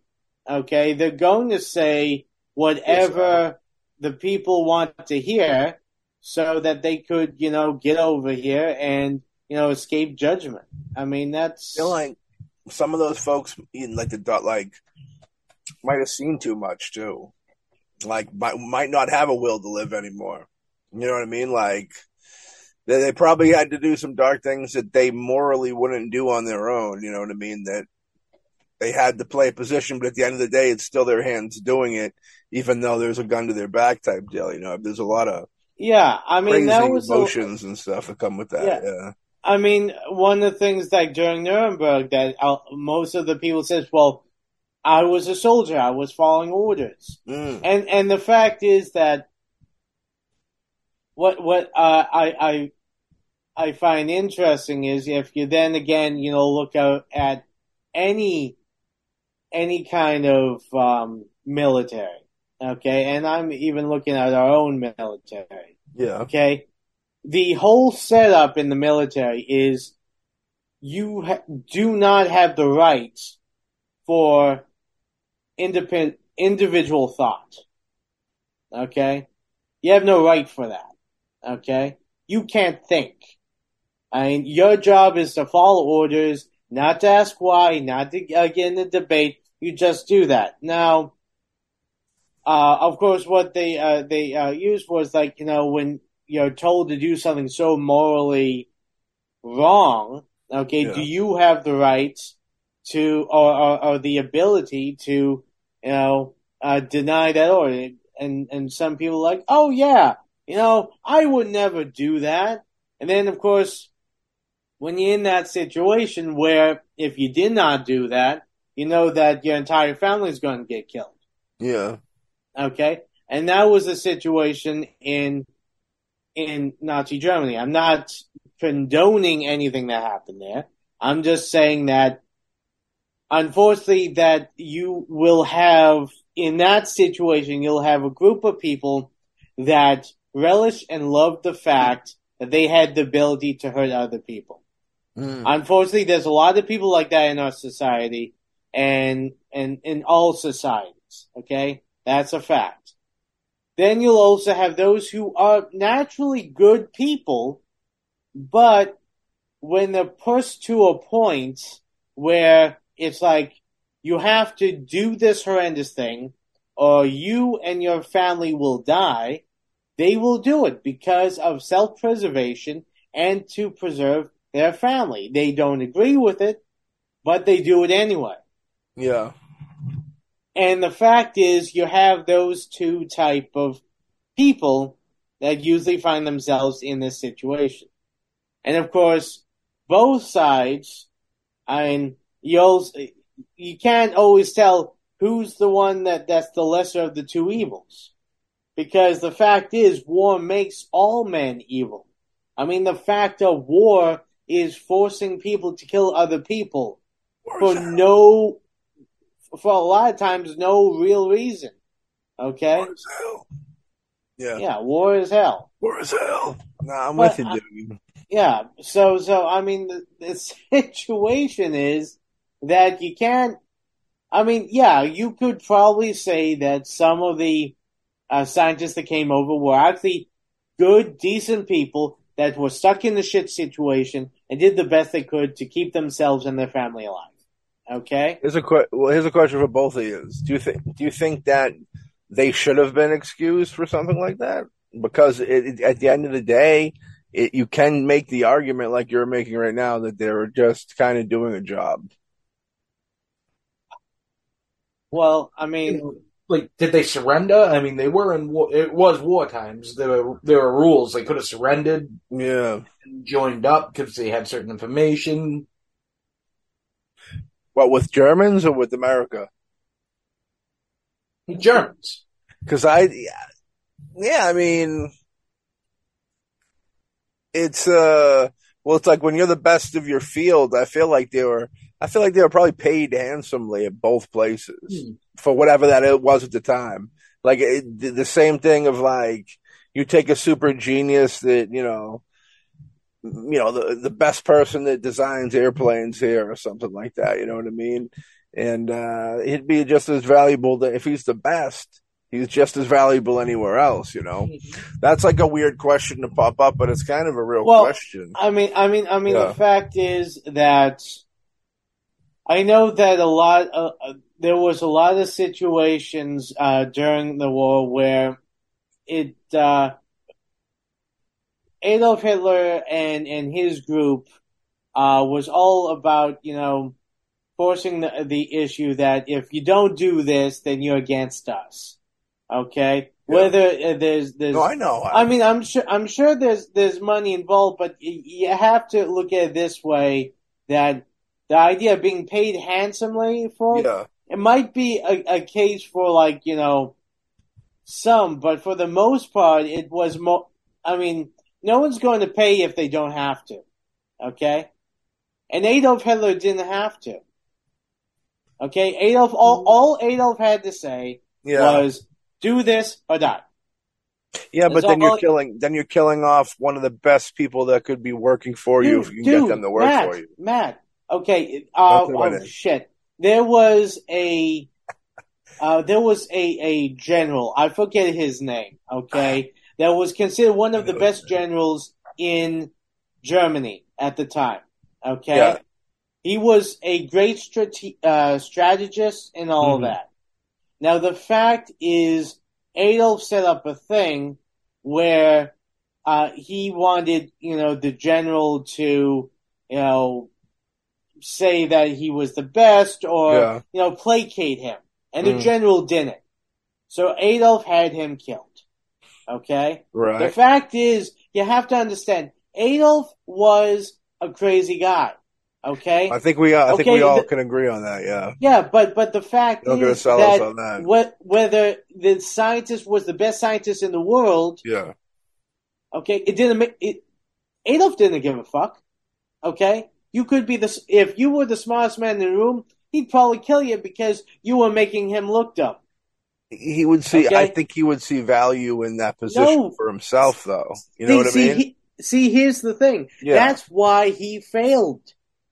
S3: okay, they're going to say whatever the people want to hear so that they could, you know, get over here and, you know, escape judgment. I mean, that's.
S1: feel like some of those folks in like the dot like might have seen too much too. Like might might not have a will to live anymore. You know what I mean? Like they, they probably had to do some dark things that they morally wouldn't do on their own. You know what I mean? That they had to play a position, but at the end of the day, it's still their hands doing it, even though there's a gun to their back type deal. You know, there's a lot of
S3: yeah, I mean, that was. a-
S1: emotions and stuff that come with that.
S3: Yeah.
S1: yeah.
S3: I mean, one of the things like during Nuremberg that uh, most of the people says, well, I was a soldier, I was following orders.
S1: Mm.
S3: And and the fact is that what what uh, I I I find interesting is if you then again you know look out at any any kind of um, military, okay, and I'm even looking at our own military,
S1: Yeah.
S3: okay. The whole setup in the military is you ha- do not have the right for independent individual thought. Okay, you have no right for that. Okay, you can't think. I mean, your job is to follow orders, not to ask why, not to uh, get in a debate. You just do that. Now, uh, of course, what they uh, they uh, used was like you know when you're told to do something so morally wrong. Okay,
S1: Yeah.
S3: do you have the right to or, or, or the ability to you know uh, deny that order? And and some people are like, oh yeah, you know, I would never do that. And then of course, when you're in that situation where if you did not do that, you know that your entire family is going to get killed.
S1: Yeah.
S3: Okay, and that was the situation in in Nazi Germany. I'm not condoning anything that happened there. I'm just saying that unfortunately that you will have in that situation you'll have a group of people that relish and love the fact that they had the ability to hurt other people.
S1: Mm.
S3: Unfortunately, there's a lot of people like that in our society and and in all societies. Okay, that's a fact. Then you'll also have those who are naturally good people, but when they're pushed to a point where it's like you have to do this horrendous thing, or you and your family will die, they will do it because of self-preservation and to preserve their family. They don't agree with it, but they do it anyway.
S1: Yeah.
S3: And the fact is, you have those two type of people that usually find themselves in this situation. And of course, both sides, I mean, you also, you can't always tell who's the one that, that's the lesser of the two evils. Because the fact is, war makes all men evil. I mean, the fact of war is forcing people to kill other people for no, for a lot of times, no real reason. Okay?
S1: War is hell. Yeah.
S3: Yeah, war is hell.
S1: War is hell. Nah, I'm
S3: But
S1: with you,
S3: I-
S1: dude.
S3: Yeah. So, so I mean, the, the [laughs] situation is that you can't. I mean, yeah, you could probably say that some of the uh, scientists that came over were actually good, decent people that were stuck in the shit situation and did the best they could to keep themselves and their family alive. Okay.
S1: Here's a que- well, here's a question for both of you. Do you think do you think that they should have been excused for something like that? Because it, it, at the end of the day, it, you can make the argument like you're making right now that they were just kind of doing a job.
S3: Well, I mean,
S2: Like, did they surrender? I mean, they were in war. It was war times. There were there were rules. They could have surrendered,
S1: Yeah.
S2: and joined up because they had certain information.
S1: What with Germans or with America?
S2: Germans.
S1: Because I, yeah, yeah, I mean, it's uh, well, it's like when you're the best of your field. I feel like they were, I feel like they were probably paid handsomely at both places
S2: Hmm.
S1: for whatever that it was at the time. Like it, the same thing of like you take a super genius that you know, you know the the best person that designs airplanes here or something like that. You know what I mean? And uh, he'd be just as valuable that if he's the best he's just as valuable anywhere else, you know? That's like a weird question to pop up, but it's kind of a real
S3: Well,
S1: question.
S3: I mean, I mean, I mean,
S1: Yeah.
S3: the fact is that I know that a lot, uh, uh, there was a lot of situations uh, during the war where it uh, Adolf Hitler and and his group uh, was all about you know forcing the the issue that if you don't do this, then you're against us. Okay,
S1: Yeah.
S3: whether uh, there's there's
S1: No, I know.
S3: I mean, I'm sure. I'm sure there's there's money involved, but y- you have to look at it this way: that the idea of being paid handsomely for it,
S1: yeah,
S3: it might be a, a case for like you know some, but for the most part, it was mo. I mean, no one's going to pay if they don't have to. Okay, and Adolf Hitler didn't have to. Okay, Adolf. All, all Adolf had to say
S1: yeah.
S3: was do this or die.
S1: Yeah, but then you're killing then you're killing off one of the best people that could be working for you if you can get them to work
S3: Matt,
S1: for you.
S3: Matt. Okay. Uh,
S1: Don't say my
S3: oh shit. There was a uh, there was a, a general. I forget his name. Okay, that was considered one of the best generals in Germany at the time. Okay,
S1: Yeah.
S3: he was a great strate- uh, strategist and all of
S1: Mhm.
S3: that. Now the fact is, Adolf set up a thing where uh, he wanted, you know, the general to, you know, say that he was the best or,
S1: Yeah.
S3: you know, placate him. And the
S1: Mm.
S3: general didn't. So Adolf had him killed. Okay?
S1: Right.
S3: The fact is, you have to understand, Adolf was a crazy guy. Okay?
S1: I think we uh, I think we all
S3: the-
S1: can agree on that, yeah.
S3: Yeah, but but the fact
S1: Don't
S3: is that,
S1: on that.
S3: what, whether the scientist was the best scientist in the world,
S1: Yeah.
S3: okay, it didn't make it. Adolf didn't give a fuck. Okay, you could be the if you were the smartest man in the room, he'd probably kill you because you were making him look dumb.
S1: He would see
S3: Okay.
S1: I think he would see value in that position
S3: No.
S1: for himself though. You know
S3: see,
S1: what I mean?
S3: he- see, here's the thing.
S1: Yeah.
S3: That's why he failed.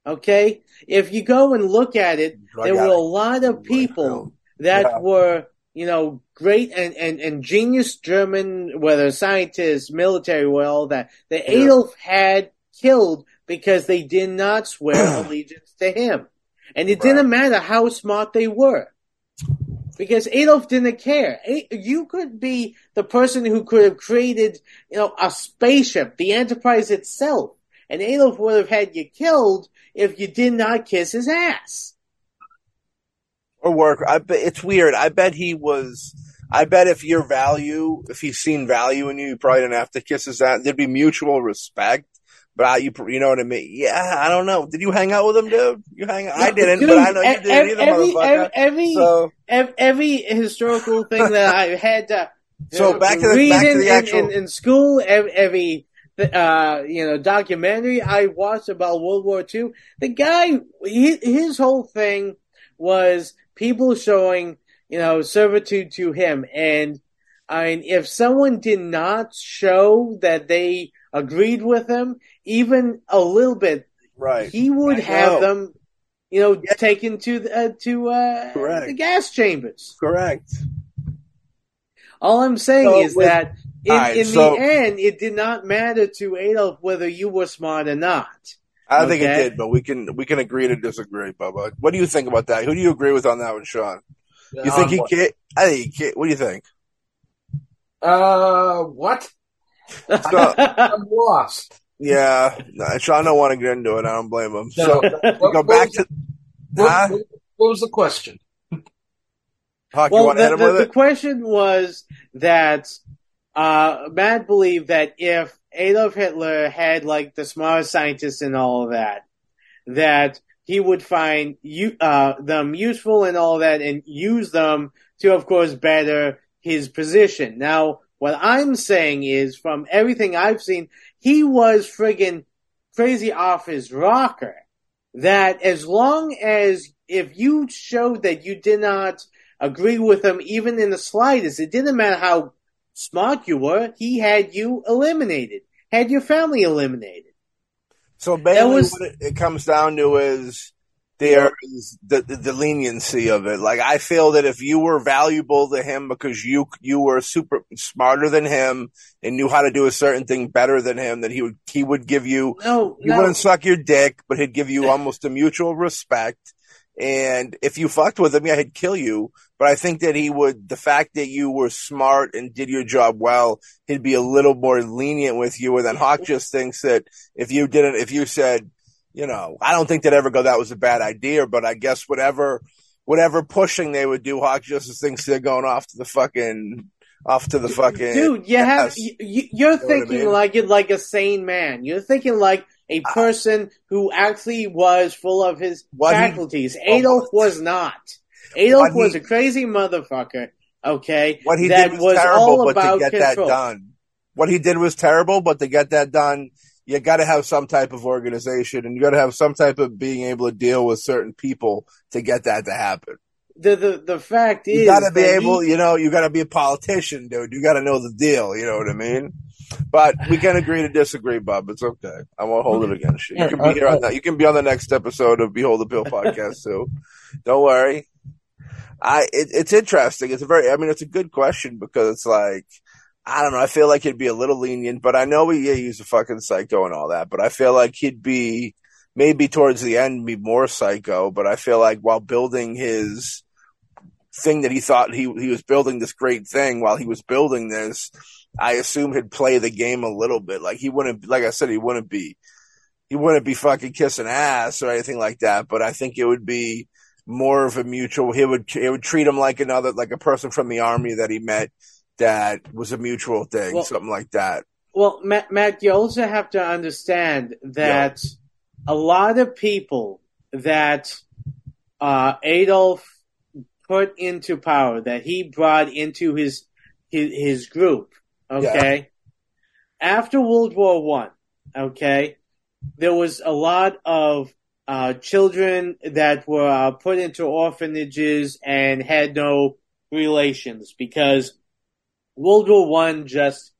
S3: Okay, if you go and look at it,
S1: Drug
S3: there were a lot of people that
S1: Yeah.
S3: were, you know, great and, and, and genius German, whether scientists, military, well, all that, that
S1: Yeah.
S3: Adolf had killed because they did not swear [clears throat] allegiance to him. And it
S1: Right.
S3: didn't matter how smart they were. Because Adolf didn't care. You could be the person who could have created, you know, a spaceship, the Enterprise itself. And Adolf would have had you killed if you did not kiss his ass.
S1: or work. I bet it's weird. I bet he was. I bet if your value, if he's seen value in you, you probably didn't have to kiss his ass. There'd be mutual respect. But I, you, you know what I mean? Yeah, I don't know. Did you hang out with him, dude? You hang? I didn't,
S3: Dude,
S1: but I know you didn't either,
S3: every,
S1: motherfucker.
S3: Every,
S1: so,
S3: ev- every historical thing that I had to
S1: So
S3: uh,
S1: back to the- back to
S3: in,
S1: the actual-
S3: in, in school, ev- every uh, you know documentary I watched about World War II. The guy, he, his whole thing was people showing you know servitude to him, and I mean, if someone did not show that they agreed with him, even a little bit,
S1: right.
S3: he would have them, you know, taken to the, uh, to uh, the gas chambers.
S1: Correct.
S3: All I'm saying
S1: So
S3: is
S1: with-
S3: that in,
S1: All right,
S3: in
S1: so-
S3: the end, it did not matter to Adolf whether you were smart or not.
S1: I don't think it did, but we can we can agree to disagree, Bubba. What do you think about that? Who do you agree with on that one, Sean? You think he
S2: Um,
S1: can't? I think he can't. What do you think?
S2: Uh, what?
S1: So- [laughs]
S2: I'm lost.
S1: Yeah, no, Sean don't want to get into it. I don't blame him.
S2: No,
S1: So
S2: what-
S1: go
S2: what
S1: back
S2: was-
S1: to
S2: What,
S1: Huh?
S2: what- what was the question?
S1: Huck.
S3: well,
S1: want to hit
S3: the, the, the question was that uh, Matt believed that if Adolf Hitler had like the smartest scientists and all of that, that he would find you, uh, them useful and all that and use them to, of course, better his position. Now, what I'm saying is, from everything I've seen, he was friggin' crazy off his rocker. That as long as if you showed that you did not agree with him even in the slightest, it didn't matter how smart you were, he had you eliminated, had your family eliminated.
S1: So basically,
S3: was-
S1: what it, it comes down to is there is the, the the leniency of it. Like I feel that if you were valuable to him because you you were super smarter than him and knew how to do a certain thing better than him, that he would he would give you
S3: No,
S1: he
S3: no.
S1: wouldn't suck your dick, but he'd give you almost a mutual respect. And if you fucked with him, yeah, he'd kill you. But I think that he would, the fact that you were smart and did your job well, he'd be a little more lenient with you. And then Hawk just thinks that if you didn't, if you said, you know, I don't think they'd ever go, that was a bad idea, but I guess whatever, whatever pushing they would do, Hawk just thinks they're going off to the fucking, off to the fucking.
S3: Dude, you have you, you- you're
S1: what I
S3: thinking
S1: mean?
S3: like it like a sane man. You're thinking like a uh, person who actually was full of his
S1: What he-
S3: faculties. Adolf oh. was not. Adolf
S1: What he-
S3: was a crazy motherfucker. Okay,
S1: what he
S3: that
S1: did was, terrible,
S3: all
S1: but to get
S3: control.
S1: that done, what he did was terrible, but to get that done, you got to have some type of organization, and you got to have some type of being able to deal with certain people to get that to happen.
S3: The the the fact is,
S1: You gotta be able,
S3: he-
S1: you know, you gotta be a politician, dude. You gotta know the deal, you know what I mean? But we can agree to disagree, Bob. It's okay. I won't hold it against you. You can be here on that. You can be on the next episode of Behold the Bill podcast too. Don't worry. I it, it's interesting. It's a very. I mean, it's a good question because it's like I don't know. I feel like he'd be a little lenient, but I know he, yeah, he's a fucking psycho and all that. But I feel like he'd be maybe towards the end be more psycho. But I feel like while building his thing that he thought he he was building this great thing while he was building this, I assume he'd play the game a little bit. Like he wouldn't, like I said, he wouldn't be, he wouldn't be fucking kissing ass or anything like that. But I think it would be more of a mutual. He would, he would treat him like another, like a person from the army that he met that was a mutual thing,
S3: Well-
S1: something like that.
S3: Well, Matt, Matt, you also have to understand that a lot of people that uh, Adolf put into power, that he brought into his his, his group, okay, after World War One, okay, there was a lot of uh, children that were uh, put into orphanages and had no relations because World War One just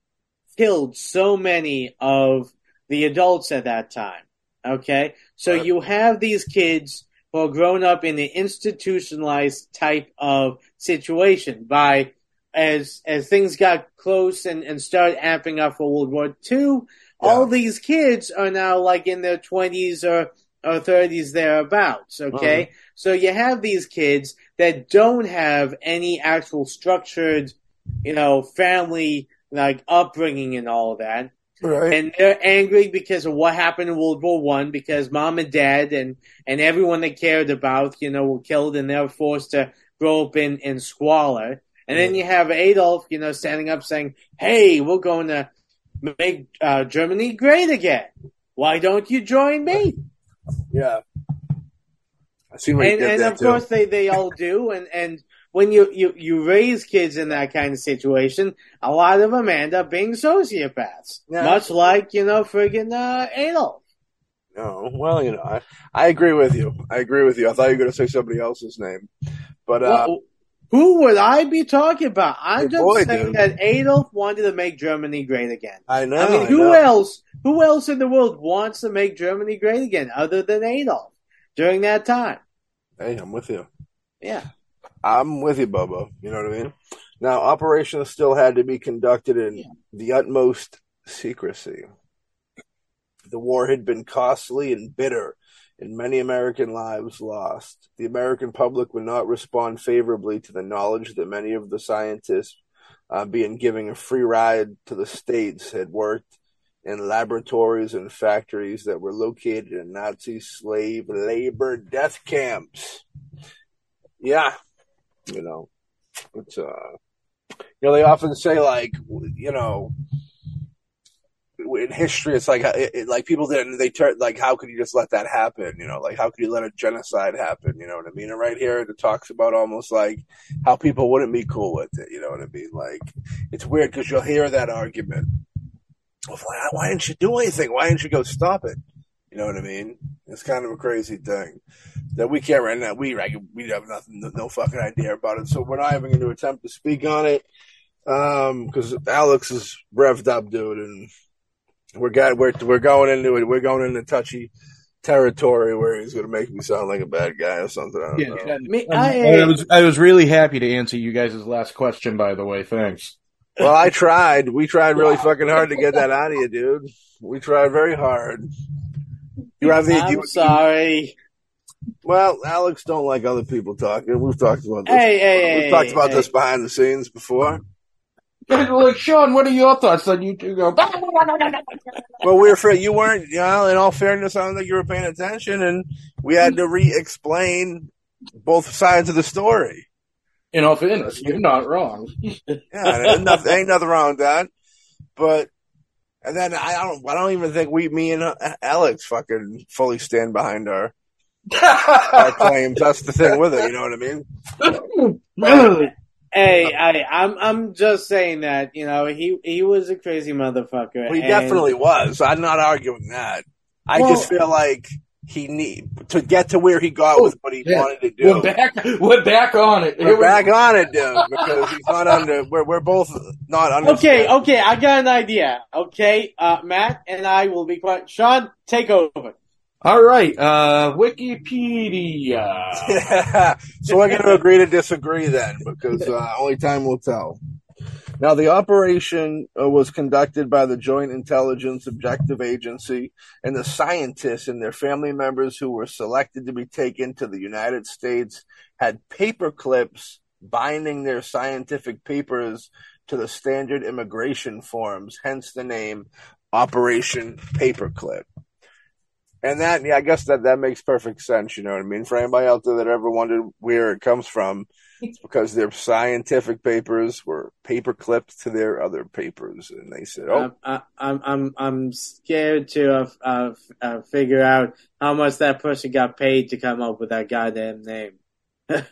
S3: killed so many of the adults at that time. Okay, so you have these kids who are grown up in an institutionalized type of situation. By as as things got close and and started amping up for World War Two, all these kids are now like in their twenties or or thirties thereabouts. Uh-huh. Okay, so you have these kids that don't have any actual structured, you know, family like upbringing and all of that
S1: Right.
S3: and they're angry because of what happened in World War One. Because mom and dad and and everyone they cared about, you know, were killed, and they were forced to grow up in in squalor. And then you have Adolf, you know, standing up saying, "Hey, we're going to make uh, Germany great again. Why don't you join me?"
S1: yeah. I see
S3: and and of
S1: too.
S3: course they they all do and and when you, you you raise kids in that kind of situation a lot of them end up being sociopaths much like you know friggin uh adolf
S1: No, well, you know, I, I agree with you. I agree with you. I thought you were going to say somebody else's name, but uh,
S3: Well, who would i be talking about i'm just
S1: boy,
S3: saying
S1: dude.
S3: that adolf wanted to make germany great again
S1: I know.
S3: i mean who
S1: know.
S3: else who else in the world wants to make germany great again other than adolf during that time
S1: Hey, I'm with you.
S3: yeah
S1: I'm with you, Bobo. You know what I mean? Now, operations still had to be conducted in the utmost secrecy. The war had been costly and bitter, and many American lives lost. The American public would not respond favorably to the knowledge that many of the scientists, uh, being given a free ride to the States, had worked in laboratories and factories that were located in Nazi slave labor death camps. Yeah, you know, it's uh, you know, they often say like, you know, in history, it's like it, it- like people didn't they turn like how could you just let that happen? You know, like how could you let a genocide happen? You know what I mean? And right here, it talks about almost like how people wouldn't be cool with it. You know what I mean? Like it's weird because you'll hear that argument. Well, why, why didn't you do anything? Why didn't you go stop it? You know what I mean? It's kind of a crazy thing that we can't right now. We like, we have nothing, no, no fucking idea about it. So we're not even going to attempt to speak on it um, because Alex is revved up, dude, and we're got we're we're going into it. We're going into touchy territory where he's going to make me sound like a bad guy or something. I don't
S2: Yeah,
S1: know.
S2: and-
S3: Me-
S2: um,
S3: I-
S2: I, was I was really happy to answer you guys' last question. By the way, thanks.
S1: Well, I tried. We tried really [laughs] fucking hard to get that out of you, dude. We tried very hard. You have the
S3: i'm
S1: you,
S3: sorry
S1: well, Alex don't like other people talking. We've talked about this.
S3: hey hey hey
S1: We've talked about
S3: hey.
S1: this behind the scenes before.
S2: Like Sean, what are your thoughts? on you two go.
S1: Well, we were afraid you weren't. You know, in all fairness, I don't think you were paying attention, and we had to re-explain both sides of the story.
S2: In all fairness, you're not wrong.
S1: Yeah, and nothing, ain't nothing wrong with that. But and then I don't. I don't even think we, me and uh, Alex, fucking fully stand behind our our [laughs] claims. That's the thing with it. You know what I mean? [clears throat]
S3: Hey, I, I'm I'm just saying that you know he he was a crazy motherfucker.
S1: Well, he
S3: and-
S1: definitely was. I'm not arguing that. I
S3: Well-
S1: just feel like he need to get to where he got with what he
S2: yeah.
S1: wanted to do.
S2: We're back. We're back on it.
S1: We're
S2: we
S1: back on it, dude, because he's not under. We're we're both not under.
S3: Okay, okay, I got an idea. Okay, uh, Matt and I will be quiet. Sean, take over.
S2: All right, uh, Wikipedia. [laughs]
S1: so we're going to agree to disagree then, because uh, only time will tell. Now, the operation uh, was conducted by the Joint Intelligence Objective Agency and the scientists and their family members who were selected to be taken to the United States had paper clips binding their scientific papers to the standard immigration forms, hence the name Operation Paperclip. And that, yeah, I guess that, that makes perfect sense. You know what I mean? For anybody out there that ever wondered where it comes from, it's [laughs] because their scientific papers were paper clipped to their other papers, and they said, "Oh,
S3: I'm I'm I'm, I'm scared to uh, uh, uh, figure out how much that person got paid to come up with that goddamn name." [laughs]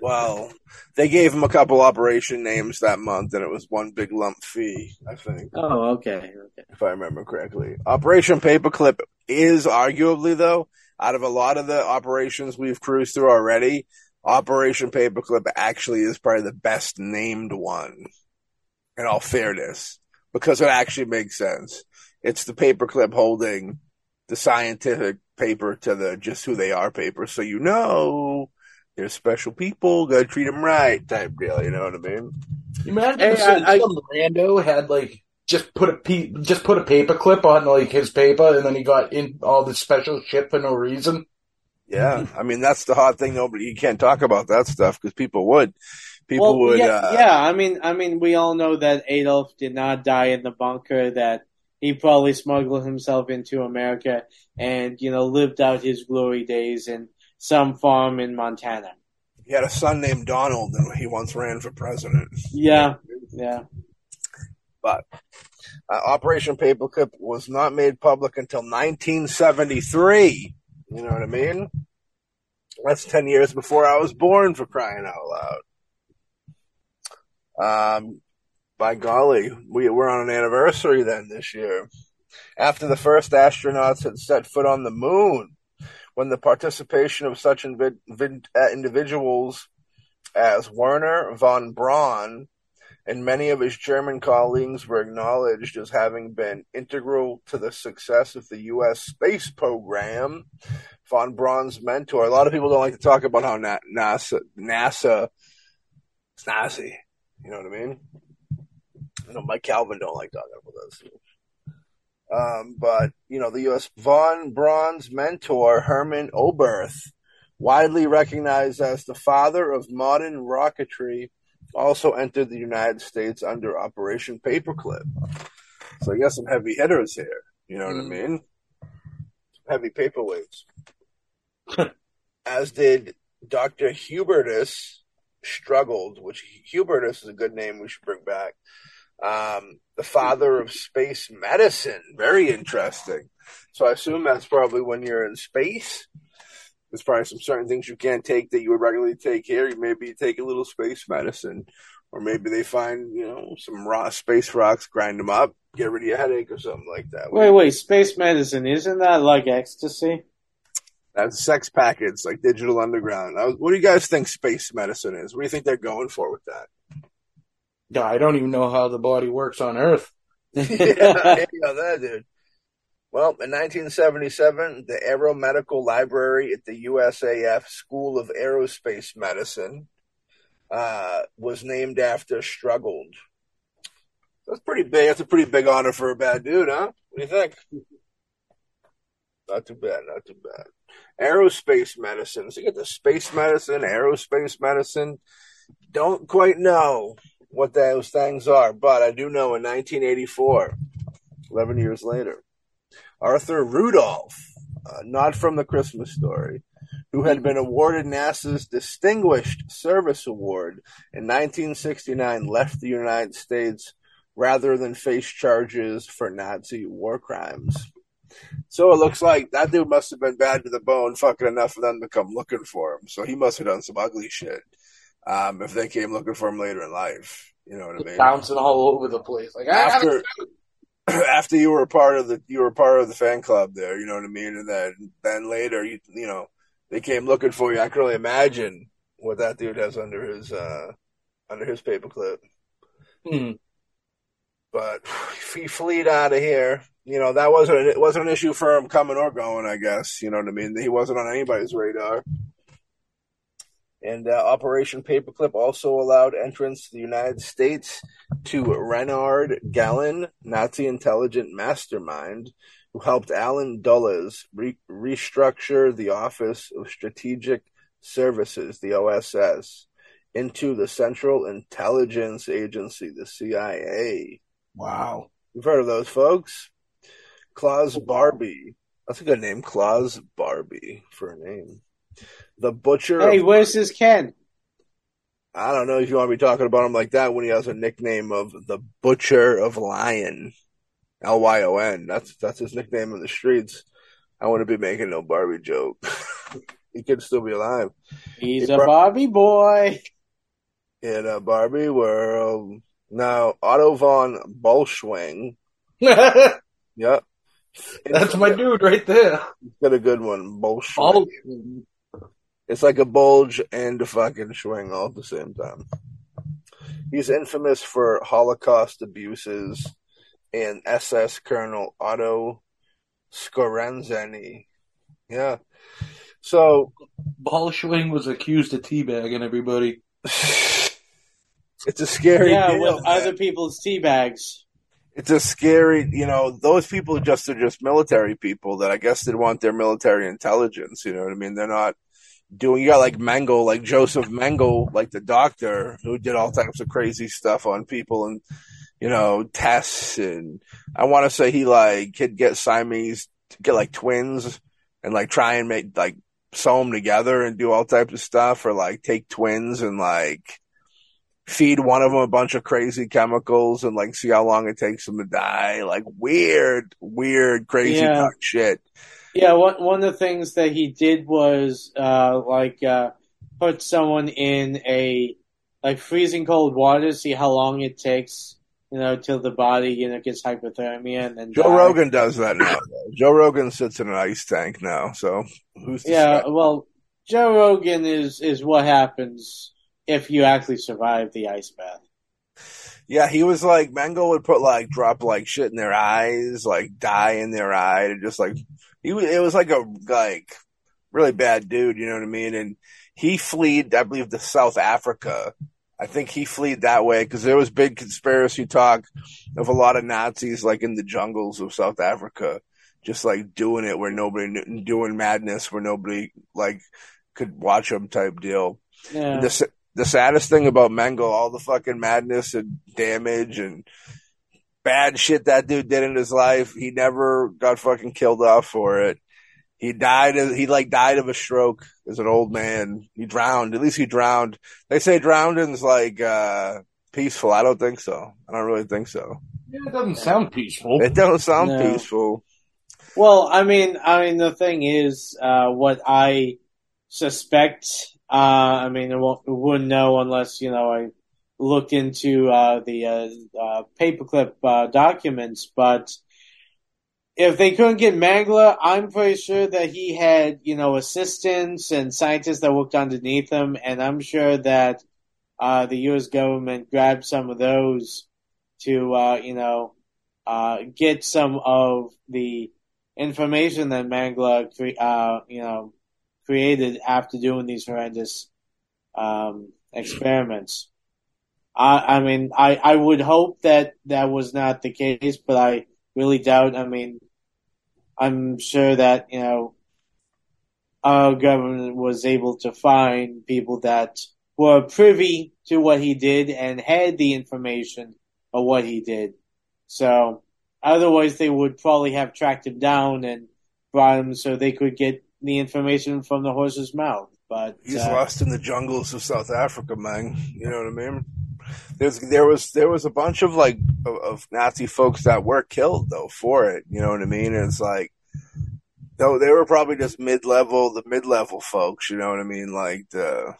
S1: well, they gave him a couple operation names that month, and it was one big lump fee, I think.
S3: Oh, okay, okay.
S1: If I remember correctly, Operation Paperclip is arguably though, out of a lot of the operations we've cruised through already, Operation Paperclip actually is probably the best named one. In all fairness, because it actually makes sense. It's the paperclip holding the scientific paper to the just who they are paper, so you know they're special people. Gotta treat them right, type deal. You know what I mean?
S2: Imagine
S3: Hey,
S2: if some,
S3: I- I-
S2: some rando had like just put a pe- just put a paper clip on like his paper, and then he got in all this special shit for no reason.
S1: Yeah, [laughs] I mean that's the hot thing. Nobody you can't talk about that stuff because people would. People
S3: well,
S1: would.
S3: yeah,
S1: uh,
S3: yeah. I mean, I mean, we all know that Adolf did not die in the bunker. That he probably smuggled himself into America and you know lived out his glory days in some farm in Montana.
S1: He had a son named Donald, and he once ran for president.
S3: Yeah, yeah.
S1: But uh, Operation Paperclip was not made public until 1973. You know what I mean? That's 10 years before I was born, for crying out loud. Um, by golly, we, we're on an anniversary then this year. After the first astronauts had set foot on the moon, when the participation of such vid- uh, individuals as Wernher von Braun and many of his German colleagues were acknowledged as having been integral to the success of the U.S. space program. Von Braun's mentor. A lot of people don't like to talk about how NASA, NASA, it's Nazi. You know what I mean? You know, Mike Calvin don't like talking about this. Um, but you know, the U.S. Von Braun's mentor, Hermann Oberth, widely recognized as the father of modern rocketry, also entered the United States under Operation Paperclip. So I got some heavy hitters here. You know what I mean? Heavy paperweights. [laughs] As did Dr. Hubertus Strughold, which Hubertus is a good name we should bring back. Um, the father of space medicine. Very interesting. So I assume that's probably when you're in space. There's probably some certain things you can't take that you would regularly take here. You maybe take a little space medicine, or maybe they find you know some raw space rocks, grind them up, get rid of your headache or something like that.
S3: Wait, wait. Space medicine isn't that like ecstasy?
S1: That's sex packets like Digital Underground. I was, what do you guys think space medicine is? What do you think they're going for with that?
S2: Yeah, I don't even know how the body works on Earth. [laughs]
S1: yeah, there you that dude. Well, in 1977, the Aero Medical Library at the USAF School of Aerospace Medicine uh, was named after Strughold. That's pretty big. That's a pretty big honor for a bad dude, huh? What do you think? Not too bad. Not too bad. Aerospace medicine. So you get the space medicine, aerospace medicine. Don't quite know what those things are, but I do know in 1984, 11 years later, Arthur Rudolph, uh, not from the Christmas story, who had been awarded NASA's Distinguished Service Award in 1969, left the United States rather than face charges for Nazi war crimes. So it looks like that dude must have been bad to the bone, fucking enough for them to come looking for him. So he must have done some ugly shit. Um, if they came looking for him later in life, you know what I mean?
S2: Bouncing all over the place. Like, I
S1: After [clears throat] after you were a part of the you were part of the fan club there, you know what I mean, and then then later you you know they came looking for you. I can really imagine what that dude has under his uh under his paperclip.
S2: Hmm.
S1: But [sighs] he fleed out of here. You know that wasn't it wasn't an issue for him coming or going. I guess you know what I mean. He wasn't on anybody's radar. And uh, Operation Paperclip also allowed entrance to the United States to Reinhard Gehlen, Nazi intelligent mastermind, who helped Allen Dulles re- restructure the Office of Strategic Services, the OSS, into the Central Intelligence Agency, the CIA.
S2: Wow.
S1: You've heard of those folks? Klaus Barbie. That's a good name, Klaus Barbie, for a name. The Butcher
S3: Hey,
S1: of
S3: where's his Ken?
S1: I don't know if you want to be talking about him like that when he has a nickname of the Butcher of Lyon, L Y O N. That's that's his nickname in the streets. I wouldn't be making no Barbie joke. [laughs] he could still be alive
S3: He's
S1: Hey,
S3: a
S1: bro-
S3: Barbie boy.
S1: in a Barbie world. Now Otto von Bolschwing. [laughs]
S2: That's my dude right there.
S1: got a good one. Bolschwing.
S2: All
S1: It's like a bulge and a fucking swing all at the same time. He's infamous for Holocaust abuses and SS Colonel Otto Skorenzeni. Yeah. So
S2: Bolschwing was accused of teabagging everybody. [laughs]
S1: it's a scary
S3: yeah,
S1: deal,
S3: with
S1: man.
S3: other people's tea bags.
S1: it's a scary, you know, those people just are just military people that I guess they want their military intelligence. You know what I mean? They're not doing, you got like Mengele, like Joseph Mengele, like the doctor who did all types of crazy stuff on people and, you know, tests. And I want to say he like could get Siamese, get like twins and like try and make like sew them together and do all types of stuff or like take twins and like, feed one of them a bunch of crazy chemicals and like see how long it takes them to die. Like weird, weird, crazy
S3: Yeah.
S1: shit.
S3: Yeah, one one of the things that he did was uh, like uh, put someone in a like freezing cold water, to see how long it takes, you know, till the body you know gets hypothermia, and then
S1: Joe. Rogan does that now. though. Joe Rogan sits in an ice tank now. So who's to
S3: Yeah, well, Joe Rogan is is what happens if you actually survive the ice bath.
S1: Yeah, he was like Mango would put like drop like shit in their eyes, like dye in their eye, and just like he. It was like a like really bad dude. You know what I mean? And he fled, I believe, to South Africa. I think he fled that way because there was big conspiracy talk of a lot of Nazis like in the jungles of South Africa, just like doing it where nobody knew, doing madness where nobody like could watch them type deal.
S3: Yeah.
S1: The, the saddest thing about Mengo, all the fucking madness and damage and bad shit that dude did in his life, he never got fucking killed off for it. He died, of- he like died of a stroke as an old man. He drowned. At least he drowned. They say drowning's like, uh, peaceful. I don't think so. I don't really think so.
S2: Yeah, it doesn't sound peaceful.
S1: It doesn't sound
S3: No.
S1: peaceful.
S3: Well, I mean, I mean, the thing is, uh, what I suspect. Uh, I mean, I wouldn't know unless you know I looked into uh, the uh, uh, paperclip uh, documents. But if they couldn't get Mangler, I'm pretty sure that he had you know assistants and scientists that worked underneath him, and I'm sure that uh, the U.S. government grabbed some of those to uh, you know uh, get some of the information that Mangla, cre- uh, you know, created after doing these horrendous um, experiments. I, I mean, I, I would hope that that was not the case, but I really doubt. I mean, I'm sure that you know our government was able to find people that were privy to what he did and had the information of what he did. So otherwise, they would probably have tracked him down and brought him so they could get the information from the horse's mouth. But
S1: He's
S3: uh,
S1: lost in the jungles of South Africa, man. You know what I mean? There's there was there was a bunch of like of, Nazi folks that were killed though for it. You know what I mean? And it's like no, they were probably just mid level, the mid level folks. You know what I mean? Like the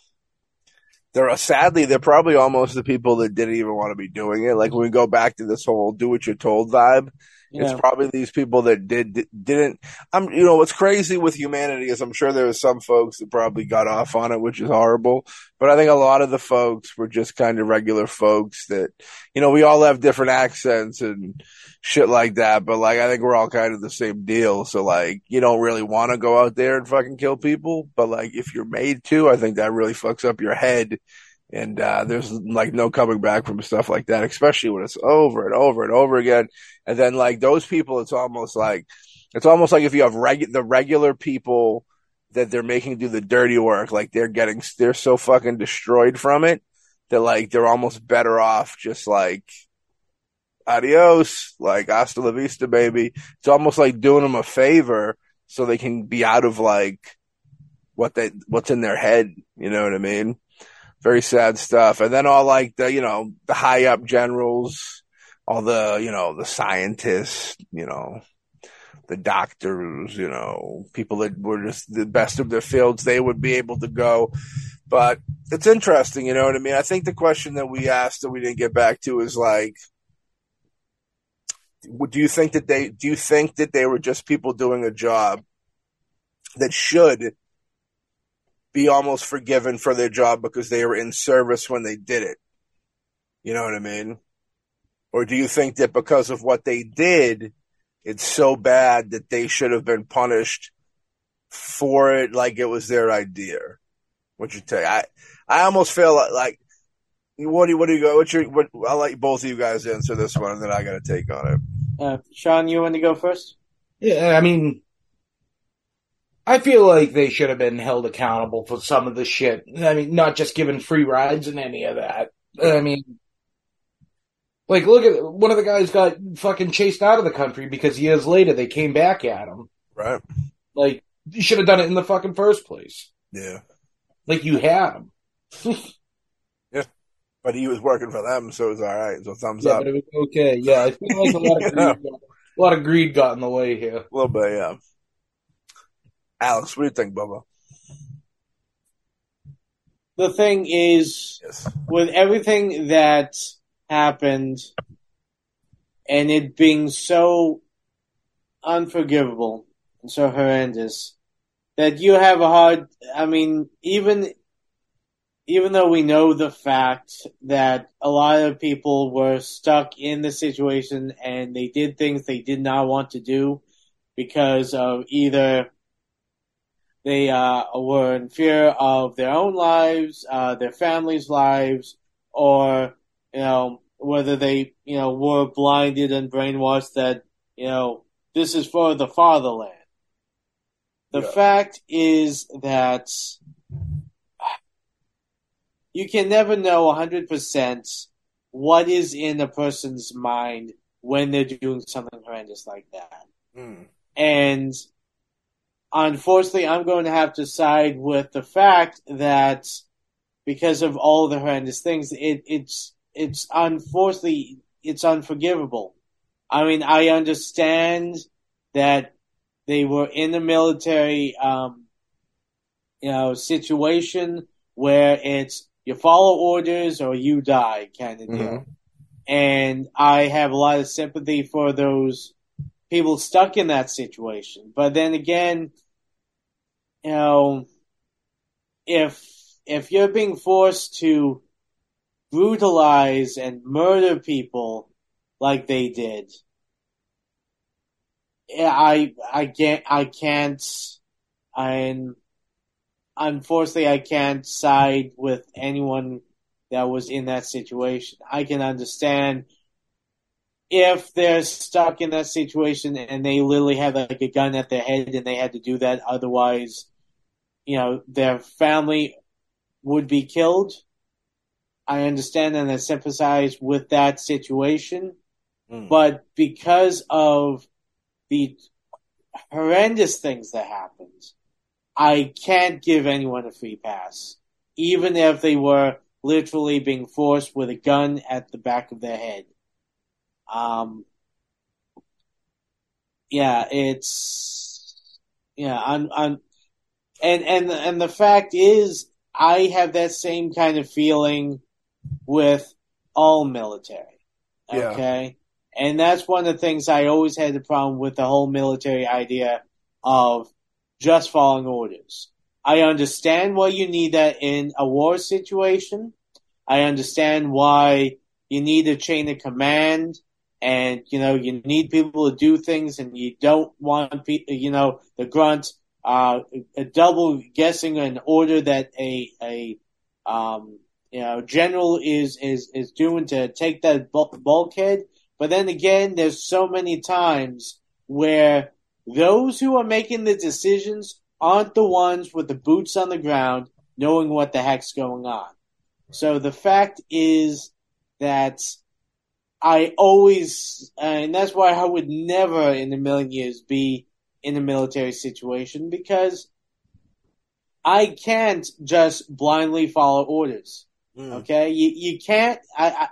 S1: they're sadly they're probably almost the people that didn't even want to be doing it. Like when we go back to this whole "do what you're told" vibe,
S3: Yeah.
S1: it's probably these people that did didn't. I'm you know what's crazy with humanity is I'm sure there was some folks that probably got off on it, which is horrible. But I think a lot of the folks were just kind of regular folks that you know we all have different accents and shit like that. But like I think we're all kind of the same deal. So like you don't really want to go out there and fucking kill people, but like if you're made to, I think that really fucks up your head. And uh, there's like no coming back from stuff like that, especially when it's over and over and over again. And then like those people, it's almost like it's almost like if you have regu- the regular people that they're making do the dirty work, like they're getting they're so fucking destroyed from it that like they're almost better off just like adios, like hasta la vista, baby. It's almost like doing them a favor so they can be out of like what they what's in their head. You know what I mean? Very sad stuff. And then all like the you know the high up generals, all the you know the scientists, you know the doctors, you know, people that were just the best of their fields, they would be able to go. But it's interesting, you know what I mean? I think the question that we asked that we didn't get back to is like, do you think that they, do you think that they were just people doing a job that should be almost forgiven for their job because they were in service when they did it? You know what I mean? Or do you think that because of what they did, it's so bad that they should have been punished for it like it was their idea. What you take? I I almost feel like, like what do you what do you go? What's your what? I'll let both of you guys answer this one, and then I got to take on it.
S3: Uh, Sean, you want to go first?
S2: Yeah, I mean, I feel like they should have been held accountable for some of the shit. I mean, not just given free rides and any of that. I mean, like, look at one of the guys got fucking chased out of the country because years later they came back at him.
S1: Right?
S2: Like, you should have done it in the fucking first place.
S1: Yeah.
S2: Like, you had him. [laughs] Yeah.
S1: But he was working for them, so it was all right. So thumbs
S2: Yeah,
S1: up.
S2: but it was okay. Yeah, I feel like a lot of [laughs] greed, got, a lot of greed got in the way here.
S1: A little bit, yeah. Alex, what do you think, Bubba?
S3: The thing is,
S1: Yes.
S3: with everything that happened and it being so unforgivable and so horrendous that you have a hard I mean even even though we know the fact that a lot of people were stuck in the situation and they did things they did not want to do because of either they uh, were in fear of their own lives, uh, their families' lives, or you know whether they you know were blinded and brainwashed that you know this is for the fatherland. The
S1: Yeah.
S3: fact is that you can never know 100% what is in a person's mind when they're doing something horrendous like that.
S1: Mm.
S3: And unfortunately, I'm going to have to side with the fact that because of all the horrendous things, it, it's it's unfortunately it's unforgivable. I mean, I understand that they were in the military, um, you know, situation where it's you follow orders or you die kind of deal.
S1: Mhm.
S3: And I have a lot of sympathy for those people stuck in that situation. But then again, you know, if if you're being forced to brutalize and murder people like they did, I I can't I can't and unfortunately I can't side with anyone that was in that situation. I can understand if they're stuck in that situation and they literally have like a gun at their head and they had to do that, otherwise, you know, their family would be killed. I understand and I sympathize with that situation,
S1: Mm.
S3: but because of the horrendous things that happened, I can't give anyone a free pass, even if they were literally being forced with a gun at the back of their head. Um, yeah, it's yeah, I'm, I'm, and and and the fact is, I have that same kind of feeling with all military.
S1: Yeah.
S3: Okay. And that's one of the things I always had the problem with the whole military idea of just following orders. I understand why you need that in a war situation. I understand why you need a chain of command and, you know, you need people to do things and you don't want people, you know, the grunt, uh, a double guessing an order that a, a, um, you know, general is, is, is doing to take that bulkhead. But then again, there's so many times where those who are making the decisions aren't the ones with the boots on the ground knowing what the heck's going on. So the fact is that I always, and that's why I would never in a million years be in a military situation because I can't just blindly follow orders.
S1: Mm.
S3: Okay, you you can't. I, I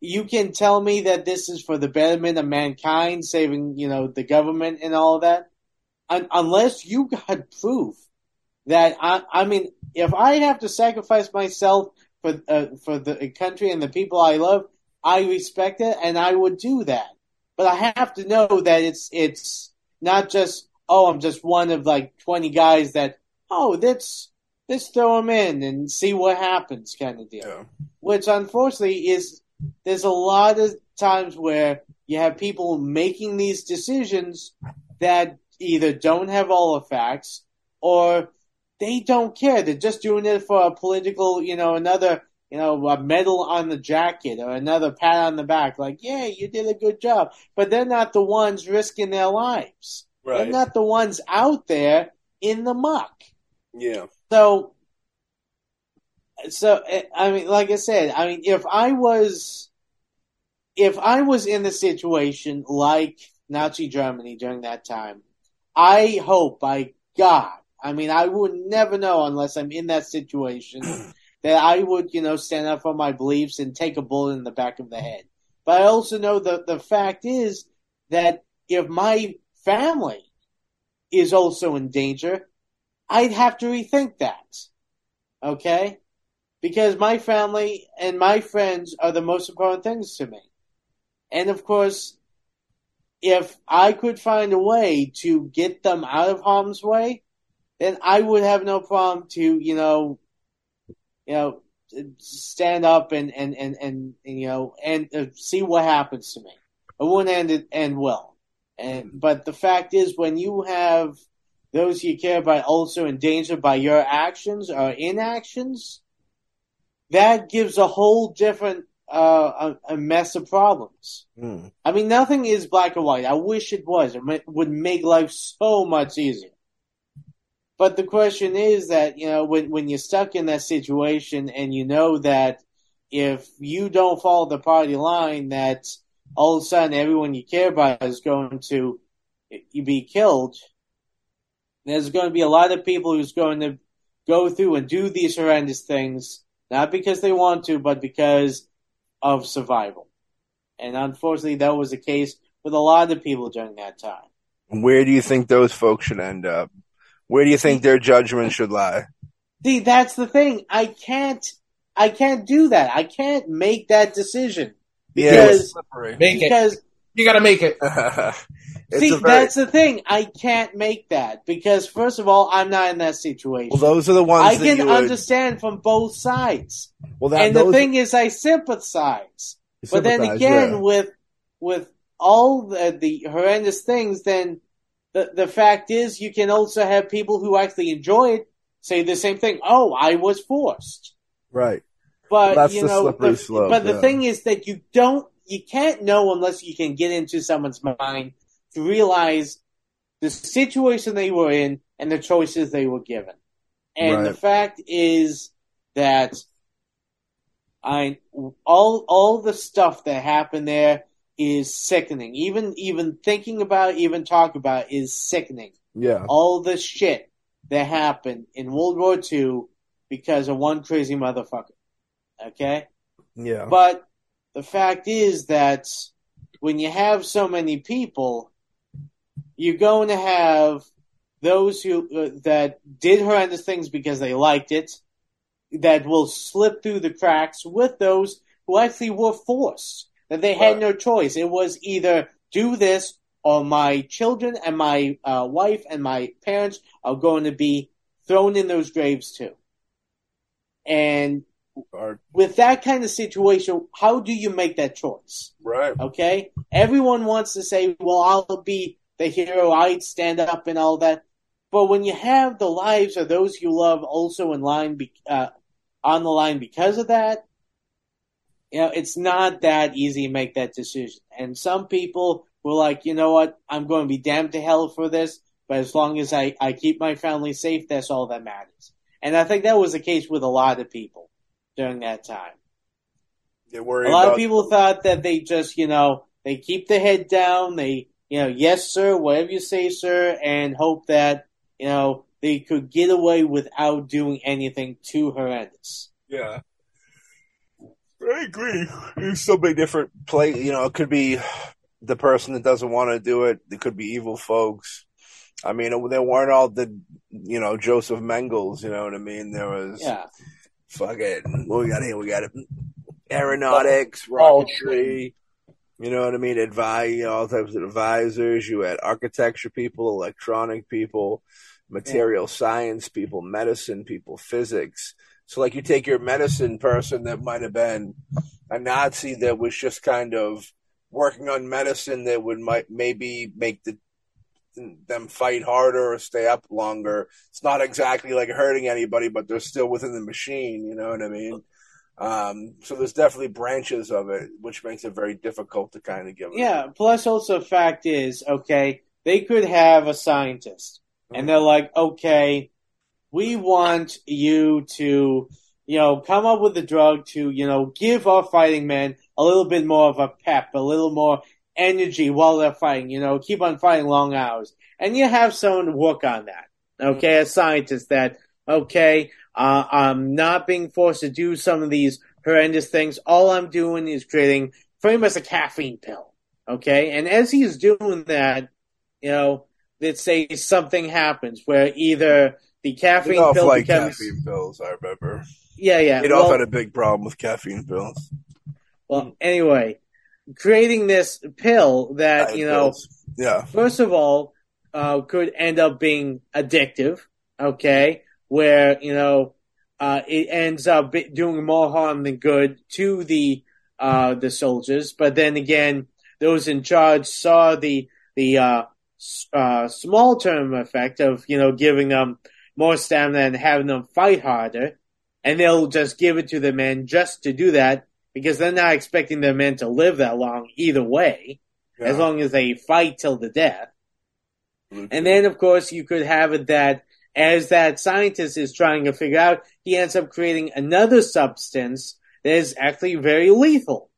S3: you can tell me that this is for the betterment of mankind, saving you know the government and all of that, Un- unless you got proof that I. I mean, if I have to sacrifice myself for uh, for the country and the people I love, I respect it and I would do that. But I have to know that it's it's not just oh I'm just one of like twenty guys that oh let's let's throw them in and see what happens kind of deal.
S1: Yeah.
S3: Which unfortunately is there's a lot of times where you have people making these decisions that either don't have all the facts or they don't care. They're just doing it for a political, you know, another, you know, a medal on the jacket or another pat on the back, like, yeah, you did a good job. But they're not the ones risking their lives. They're not the ones out there in the muck.
S1: Yeah.
S3: So, so I mean, like I said, I mean, if I was, if I was in the situation like Nazi Germany during that time, I hope by God, I mean, I would never know unless I'm in that situation [clears throat] that I would, you know, stand up for my beliefs and take a bullet in the back of the head. But I also know that the fact is that if my family is also in danger, I'd have to rethink that. Okay? Because my family and my friends are the most important things to me. And of course, if I could find a way to get them out of harm's way, then I would have no problem to, you know, you know, stand up and, and, and, and, and you know, and uh, see what happens to me. It wouldn't end end well. And, but the fact is when you have those you care about also endangered by your actions or inactions, that gives a whole different uh, a, a mess of problems.
S1: Mm.
S3: I mean, nothing is black and white. I wish it was. It would make life so much easier. But the question is that you know when when you're stuck in that situation and you know that if you don't follow the party line, that all of a sudden everyone you care about is going to be killed. There's going to be a lot of people who's going to go through and do these horrendous things, not because they want to, but because of survival. And unfortunately, that was the case with a lot of people during that time.
S1: Where do you think those folks should end up? Where do you think their judgment should lie?
S3: See, that's the thing. I can't, I can't do that. I can't make that decision
S1: Yeah,
S3: Because-
S1: it's slippery.
S2: Make it. You got to make it. [laughs] [laughs]
S3: See,
S1: very-
S3: that's the thing. I can't make that because first of all, I'm not in that situation.
S1: well, those are the ones
S3: I
S1: that
S3: can
S1: you would,
S3: understand from both sides,
S1: well, that,
S3: and the thing is, I sympathize. But then again,
S1: yeah.
S3: with with all the, the horrendous things, then the the fact is, you can also have people who actually enjoy it say the same thing. Oh, I was forced,
S1: right.
S3: But
S1: That's
S3: you
S1: the
S3: know, the,
S1: slope,
S3: but the thing is that you don't, you can't know unless you can get into someone's mind to realize the situation they were in and the choices they were given. And the fact is that I all all the stuff that happened there is sickening. Even even thinking about, it, even talk about it is sickening.
S1: Yeah.
S3: All the shit that happened in World War II because of one crazy motherfucker. Okay?
S1: Yeah.
S3: But the fact is that when you have so many people, you're going to have those who uh, that did horrendous things because they liked it. that will slip through the cracks with those who actually were forced. That they had
S1: Right.
S3: no choice. It was either do this or my children and my uh, wife and my parents are going to be thrown in those graves too. And
S1: Or,
S3: with that kind of situation, how do you make that choice?
S1: right.
S3: Okay? Everyone wants to say, well, I'll be the hero, I'd stand up and all that. But when you have the lives of those you love also in line, be, uh, on the line because of that, you know, it's not that easy to make that decision. And some people were like, you know what, I'm going to be damned to hell for this, but as long as I, I keep my family safe, that's all that matters. And I think that was the case with a lot of people during that time.
S1: They're worried
S3: A lot
S1: about
S3: of people thought that they just, you know, they keep the head down, they, you know, yes, sir, whatever you say, sir, and hope that, you know, they could get away without doing anything too horrendous.
S1: Yeah. I agree. There's so many different play. You know, it could be the person that doesn't want to do it. It could be evil folks. I mean, they weren't all the, you know, Joseph Mengeles. You know what I mean? There was
S3: Yeah.
S1: Fucking what we got here. We got it. Aeronautics, rocketry. You know what I mean? Advise, you know, all types of advisors. You had architecture people, electronic people, material science people, medicine people, physics. So, like, you take your medicine person that might have been a Nazi that was just kind of working on medicine that would might maybe make the them fight harder or stay up longer. It's not exactly like hurting anybody, but they're still within the machine. You know what I mean? Um, so there's definitely branches of it, which makes it very difficult to kind of give.
S3: Yeah. Plus, also, fact is, okay, they could have a scientist, and they're like, okay, we want you to, you know, come up with a drug to, you know, give our fighting men a little bit more of a pep, a little more energy while they're fighting, you know, keep on fighting long hours. And you have someone to work on that. Okay, a scientist that, okay, uh, I'm not being forced to do some of these horrendous things. All I'm doing is creating pretty much a caffeine pill. Okay, and as he's doing that, you know, let's say something happens where either the caffeine pill
S1: liked
S3: becomes,
S1: caffeine pills. I remember.
S3: yeah, yeah.
S1: Adolf
S3: well-
S1: had a big problem with caffeine pills.
S3: Well, anyway, creating this pill that,
S1: Diet
S3: you know,
S1: pills. Yeah.
S3: first of all, uh, could end up being addictive, okay, where, you know, uh, it ends up doing more harm than good to the, uh, the soldiers. But then again, those in charge saw the, the, uh, uh, small term effect of, you know, giving them more stamina and having them fight harder. And they'll just give it to the men just to do that because they're not expecting their men to live that long either way, as long as they fight till the death. Mm-hmm. And then, of course, you could have it that as that scientist is trying to figure out, he ends up creating another substance that is actually very lethal.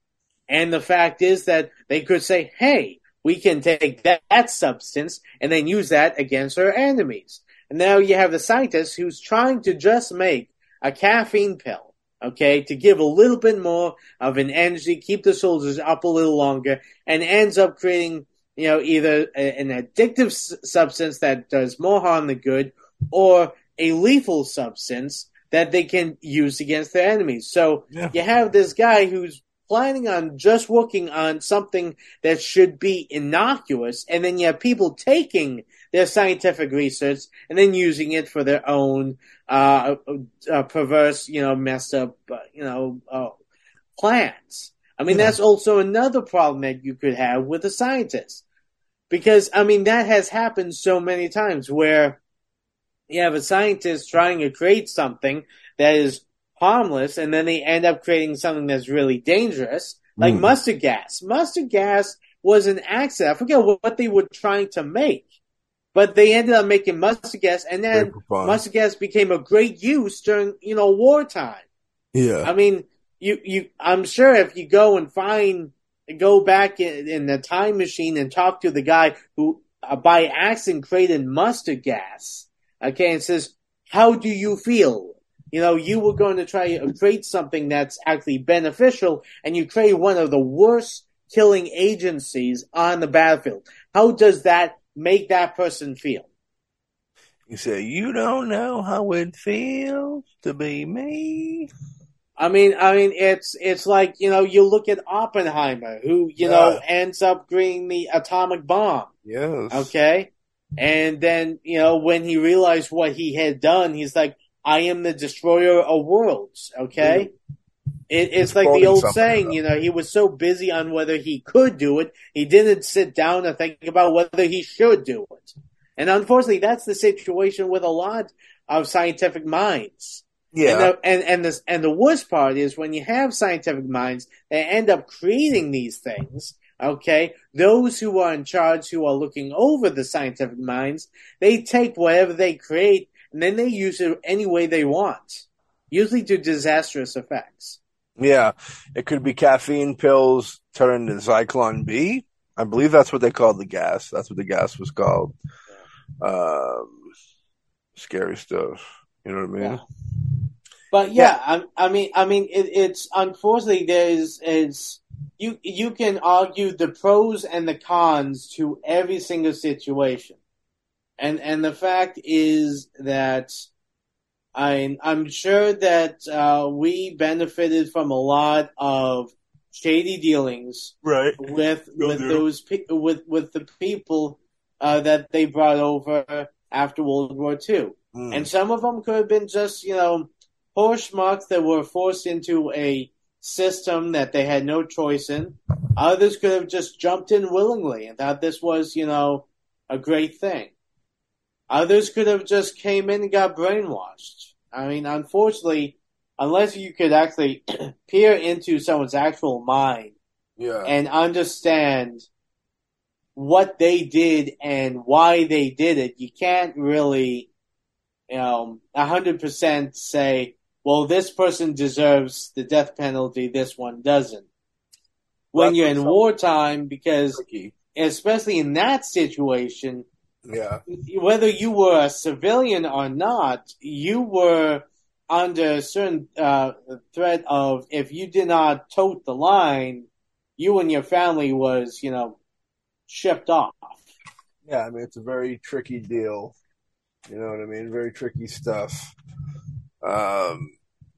S3: And the fact is that they could say, hey, we can take that, that substance and then use that against our enemies. And now you have the scientist who's trying to just make a caffeine pill, okay, to give a little bit more of an energy, keep the soldiers up a little longer, and ends up creating you know, either a, an addictive s- substance that does more harm than good, or a lethal substance that they can use against their enemies. So
S1: Yeah.
S3: you have this guy who's planning on just working on something that should be innocuous, and then you have people taking their scientific research and then using it for their own uh, uh, perverse, you know, messed up, uh, you know, uh, plans. I mean,
S1: Yeah.
S3: that's also another problem that you could have with a scientist. Because, I mean, that has happened so many times where you have a scientist trying to create something that is harmless and then they end up creating something that's really dangerous, like
S1: Mm.
S3: mustard gas. Mustard gas was an accident. I forget what, they were trying to make, but they ended up making mustard gas and then mustard gas became a great use during, you know, wartime.
S1: Yeah.
S3: I mean, you, you, I'm sure if you go and find, go back in, in the time machine and talk to the guy who, uh, by accident created mustard gas, okay, and says, how do you feel? You know, you were going to try to create something that's actually beneficial and you create one of the worst killing agencies on the battlefield. How does that make that person feel?
S1: You say you don't know how it feels to be me.
S3: I mean, I mean, it's it's like you know, you look at Oppenheimer, who you know ends up creating the atomic bomb.
S1: Yes.
S3: Okay, and then you know when he realized what he had done, he's like, "I am the destroyer of worlds." Okay, it, it's like the old saying, you know, he was so busy on whether he could do it, he didn't sit down and think about whether he should do it. And unfortunately, that's the situation with a lot of scientific minds.
S1: Yeah.
S3: And the, and and the and the worst part is when you have scientific minds they end up creating these things. Okay, those who are in charge, who are looking over the scientific minds, they take whatever they create and then they use it any way they want, usually to disastrous effects.
S1: Yeah, it could be caffeine pills turned into Zyklon B. I believe that's what they called the gas. That's what the gas was called. Um, scary stuff. You know what I mean?
S3: Yeah. But yeah, I, I mean, I mean, it, it's unfortunately there's is you you can argue the pros and the cons to every single situation, and and the fact is that I I'm sure that uh, we benefited from a lot of shady dealings
S1: Right.
S3: with with
S1: do.
S3: those pe- with with the people uh, that they brought over after World War II.
S1: Mm.
S3: And some of them could have been just, you know, poor schmucks that were forced into a system that they had no choice in. Others could have just jumped in willingly and thought this was, you know, a great thing. Others could have just came in and got brainwashed. I mean, unfortunately, unless you could actually [clears throat] peer into someone's actual mind
S1: yeah.
S3: and understand what they did and why they did it, you can't really, you know, a hundred percent say, well, this person deserves the death penalty, this one doesn't. When
S1: That's
S3: you're in wartime, because
S1: tricky.
S3: especially in that situation,
S1: Yeah.
S3: whether you were a civilian or not, you were under a certain uh, threat of if you did not tote the line, you and your family was, you know, shipped off.
S1: Yeah. I mean, it's a very tricky deal. You know what I mean? Very tricky stuff. Um,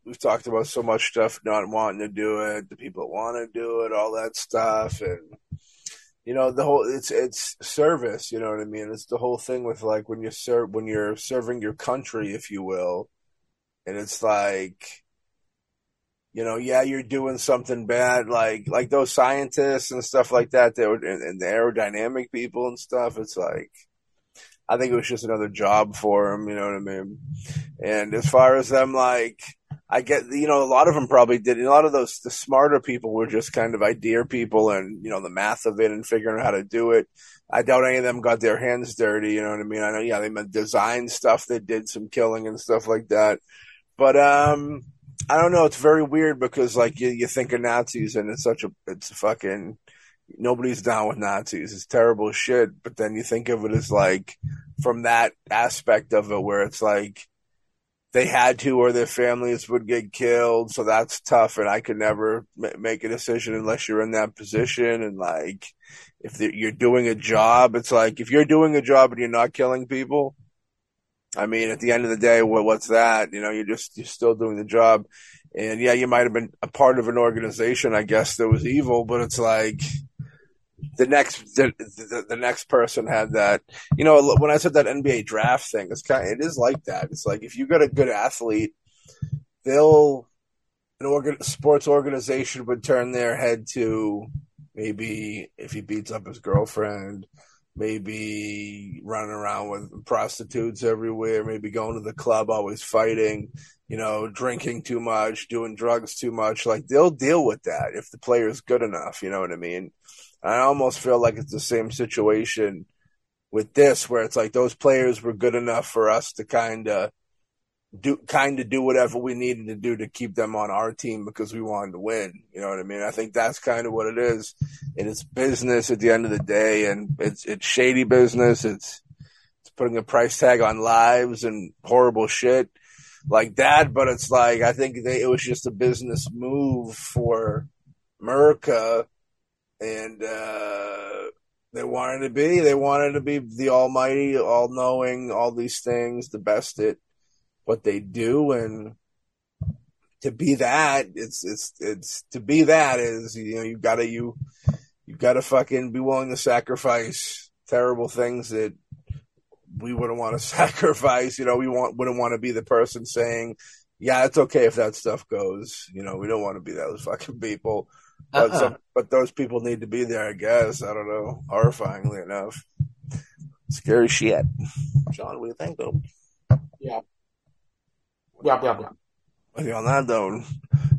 S1: we've talked about so much stuff, not wanting to do it, the people that want to do it, all that stuff, and you know the whole it's it's service. You know what I mean? It's the whole thing with like when you serve when you're serving your country, if you will, and it's like. You know, yeah, you're doing something bad, like like those scientists and stuff like that. That were, and, and the aerodynamic people and stuff. It's like, I think it was just another job for him. You know what I mean? And as far as them, like, I get, you know, a lot of them probably did. A lot of those, the smarter people were just kind of idea people and, you know, the math of it and figuring out how to do it. I doubt any of them got their hands dirty. You know what I mean? I know, yeah, they meant design stuff that did some killing and stuff like that. But, um, I don't know. It's very weird because, like, you, you think of Nazis and it's such a, it's fucking, nobody's down with Nazis. It's terrible shit. But then you think of it as like, from that aspect of it where it's like they had to or their families would get killed. So that's tough and i could never ma- make a decision unless you're in that position. And like if you're doing a job it's like if you're doing a job and you're not killing people i mean at the end of the day what, what's that? You know you're just you're still doing the job. And yeah you might have been a part of an organization i guess that was evil but it's like the next the, the, the next person had that you know when i said that nba draft thing it's kind it is like that. It's like if you got a good athlete they'll an organ, sports organization would turn their head to maybe if he beats up his girlfriend maybe running around with prostitutes everywhere maybe going to the club always fighting you know drinking too much doing drugs too much. Like they'll deal with that if the player is good enough you know what i mean I almost feel like it's the same situation with this, where it's like those players were good enough for us to kind of do kind of do whatever we needed to do to keep them on our team because we wanted to win. You know what I mean? I think that's kind of what it is, and it's business at the end of the day, and it's it's shady business. It's it's putting a price tag on lives and horrible shit like that. But it's like I think they, it was just a business move for America and uh, They wanted to be. They wanted to be the almighty, all knowing, all these things, the best at what they do, and to be that, it's it's it's to be that is you know you gotta you you gotta fucking be willing to sacrifice terrible things that we wouldn't want to [laughs] sacrifice. You know, we want wouldn't want to be the person saying, "Yeah, it's okay if that stuff goes." You know, we don't want to be those fucking people. But
S2: Uh-uh.
S1: some, but those people need to be there, I guess. I don't know. Horrifyingly enough, scary shit. Sean, what do you think, though?
S2: Yeah. Yeah, yeah, yeah.
S1: With you on that though.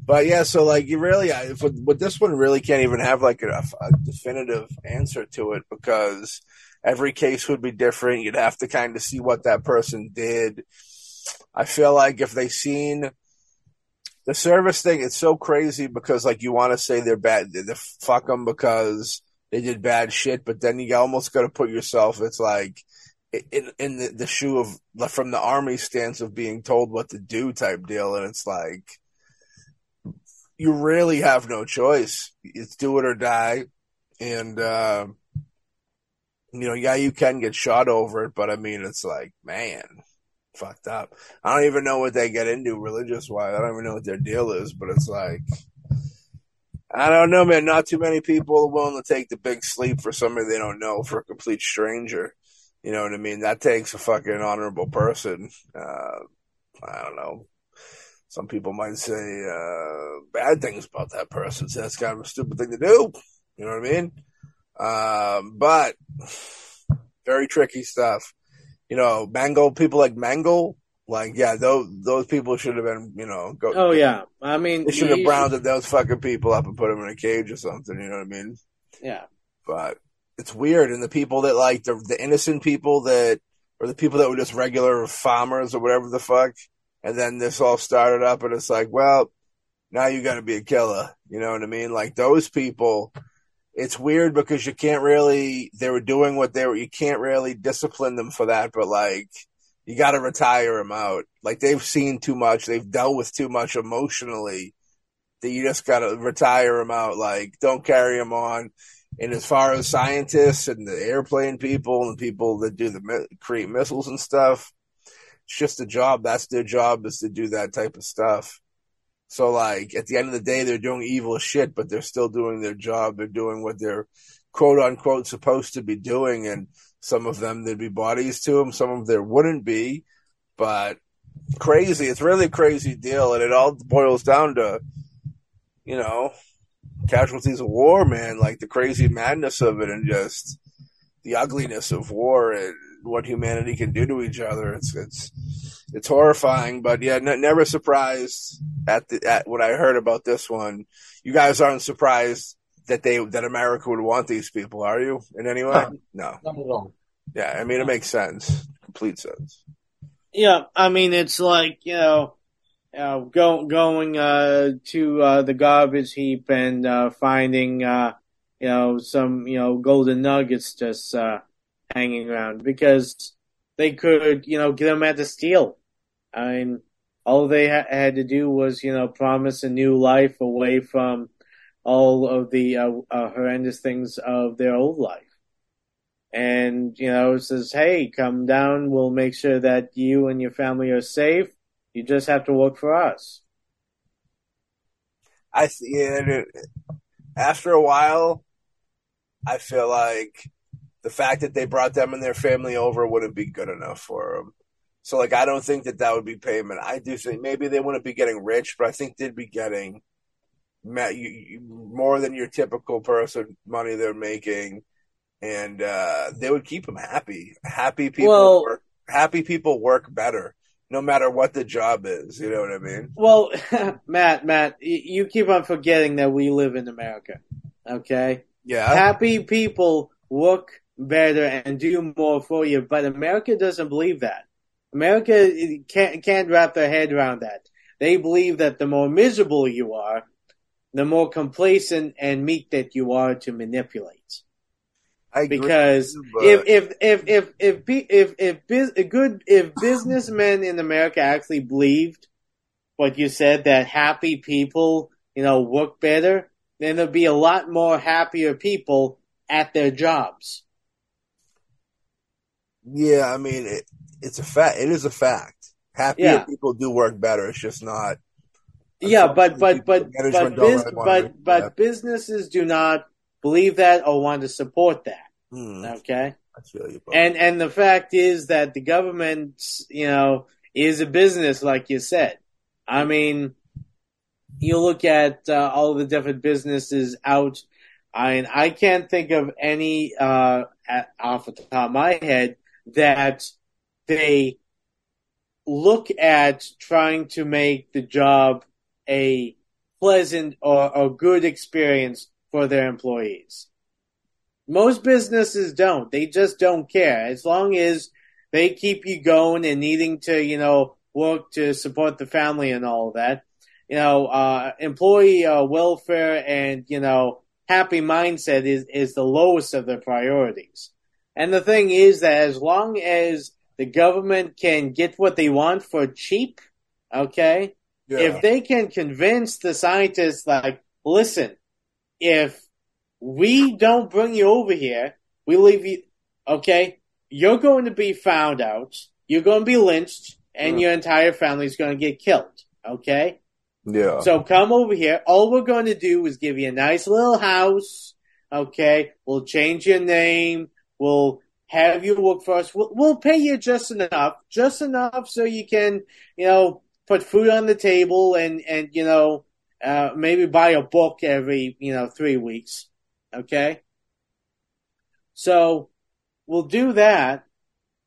S1: But yeah, so like you really, I, with, with this one, really can't even have like a, a definitive answer to it because every case would be different. You'd have to kind of see what that person did. I feel like if they seen the service thing, it's so crazy because like you want to say they're bad, they, fuck them because they did bad shit, but then you almost got to put yourself. It's like in in the, the shoe of from the army stance of being told what to do type deal, and it's like you really have no choice. It's do it or die, and uh, you know, yeah, you can get shot over it, but I mean, it's like, man, fucked up. I don't even know what they get into religious wise. I don't even know what their deal is, but it's like. I don't know, man. Not too many people are willing to take the big sleep for somebody they don't know for a complete stranger. You know what I mean? That takes a fucking honorable person. Uh, I don't know. Some people might say uh, bad things about that person. So that's kind of a stupid thing to do. You know what I mean? Um, but very tricky stuff. You know, Mango people like Mango, like yeah, those those people should have been. You know, go.
S3: Oh yeah, I mean,
S1: They should have rounded those fucking people up and put them in a cage or something. You know what I mean?
S3: Yeah,
S1: but it's weird. And the people that like the the innocent people that, or the people that were just regular farmers or whatever the fuck, and then this all started up, and it's like, well, now you got to be a killer. You know what I mean? Like those people. It's weird because you can't really. They were doing what they were. You can't really discipline them for that, but like. You got to retire them out. Like they've seen too much. They've dealt with too much emotionally that you just got to retire them out. Like don't carry them on. And as far as scientists and the airplane people and people that do the create missiles and stuff, it's just a job. That's their job is to do that type of stuff. So like at the end of the day, they're doing evil shit, but they're still doing their job. They're doing what they're quote unquote supposed to be doing. And some of them there'd be bodies to them. Some of them there wouldn't be, but crazy. It's really a crazy deal. And it all boils down to, you know, casualties of war, man, like the crazy madness of it and just the ugliness of war and what humanity can do to each other. It's it's it's horrifying, but yeah, n- never surprised at the at what I heard about this one. You guys aren't surprised that they that America would want these people, are you? In any way? No.
S2: Not at all.
S1: Yeah, I mean it makes sense, complete sense.
S3: yeah. I mean, it's like you know, uh, go, going uh, to uh, the garbage heap and uh, finding uh, you know some you know golden nuggets just uh, hanging around because they could you know get them at the steal. I mean, all they ha- had to do was you know promise a new life away from all of the uh, uh, horrendous things of their old life. And, you know, it says, hey, come down. We'll make sure that you and your family are safe. You just have to work for us.
S1: I see it- after a while, I feel like the fact that they brought them and their family over wouldn't be good enough for them. So, like, I don't think that that would be payment. I do think maybe they wouldn't be getting rich, but I think they'd be getting ma- you, you, more than your typical person money they're making, and uh, they would keep them happy. Happy people
S3: Well-
S1: work. Happy people work better, no matter what the job is. You know what I mean?
S3: Well, [laughs] Matt, Matt, you keep on forgetting that we live in America. Okay?
S1: Yeah.
S3: Happy people work better and do more for you, but America doesn't believe that. America can't, can't wrap their head around that. They believe that the more miserable you are, the more complacent and meek that you are to manipulate.
S1: I
S3: Because
S1: you, but-
S3: if if if if if if if, a good if businessmen in America actually believed what you said that happy people you know work better, then there'd be a lot more happier people at their jobs.
S1: Yeah, I mean, it, it's a fact. It is a fact. Happier
S3: Yeah.
S1: people do work better. It's just not.
S3: Yeah, but but but but
S1: don't
S3: bus-
S1: really wanna
S3: but but businesses do not believe that or want to support that.
S1: Hmm,
S3: Okay,
S1: I feel you. Bro.
S3: and and the fact is that the government, you know, is a business, like you said. I mean, you look at uh, all the different businesses out. I I can't think of any uh, at, off the top of my head that they look at trying to make the job a pleasant or a good experience for their employees. Most businesses don't. They just don't care. As long as they keep you going and needing to, you know, work to support the family and all that, you know, uh, employee uh, welfare and, you know, happy mindset is, is the lowest of their priorities. And the thing is that as long as the government can get what they want for cheap, okay,
S1: yeah.
S3: if they can convince the scientists, like, listen, if we don't bring you over here, we leave you, okay, you're going to be found out, you're going to be lynched, and
S1: Hmm.
S3: your entire family's going to get killed, okay?
S1: yeah.
S3: So come over here. All we're going to do is give you a nice little house. Okay. We'll change your name. We'll have you work for us. We'll, we'll pay you just enough, just enough so you can, you know, put food on the table and, and, you know, uh, maybe buy a book every, you know, three weeks. Okay. So we'll do that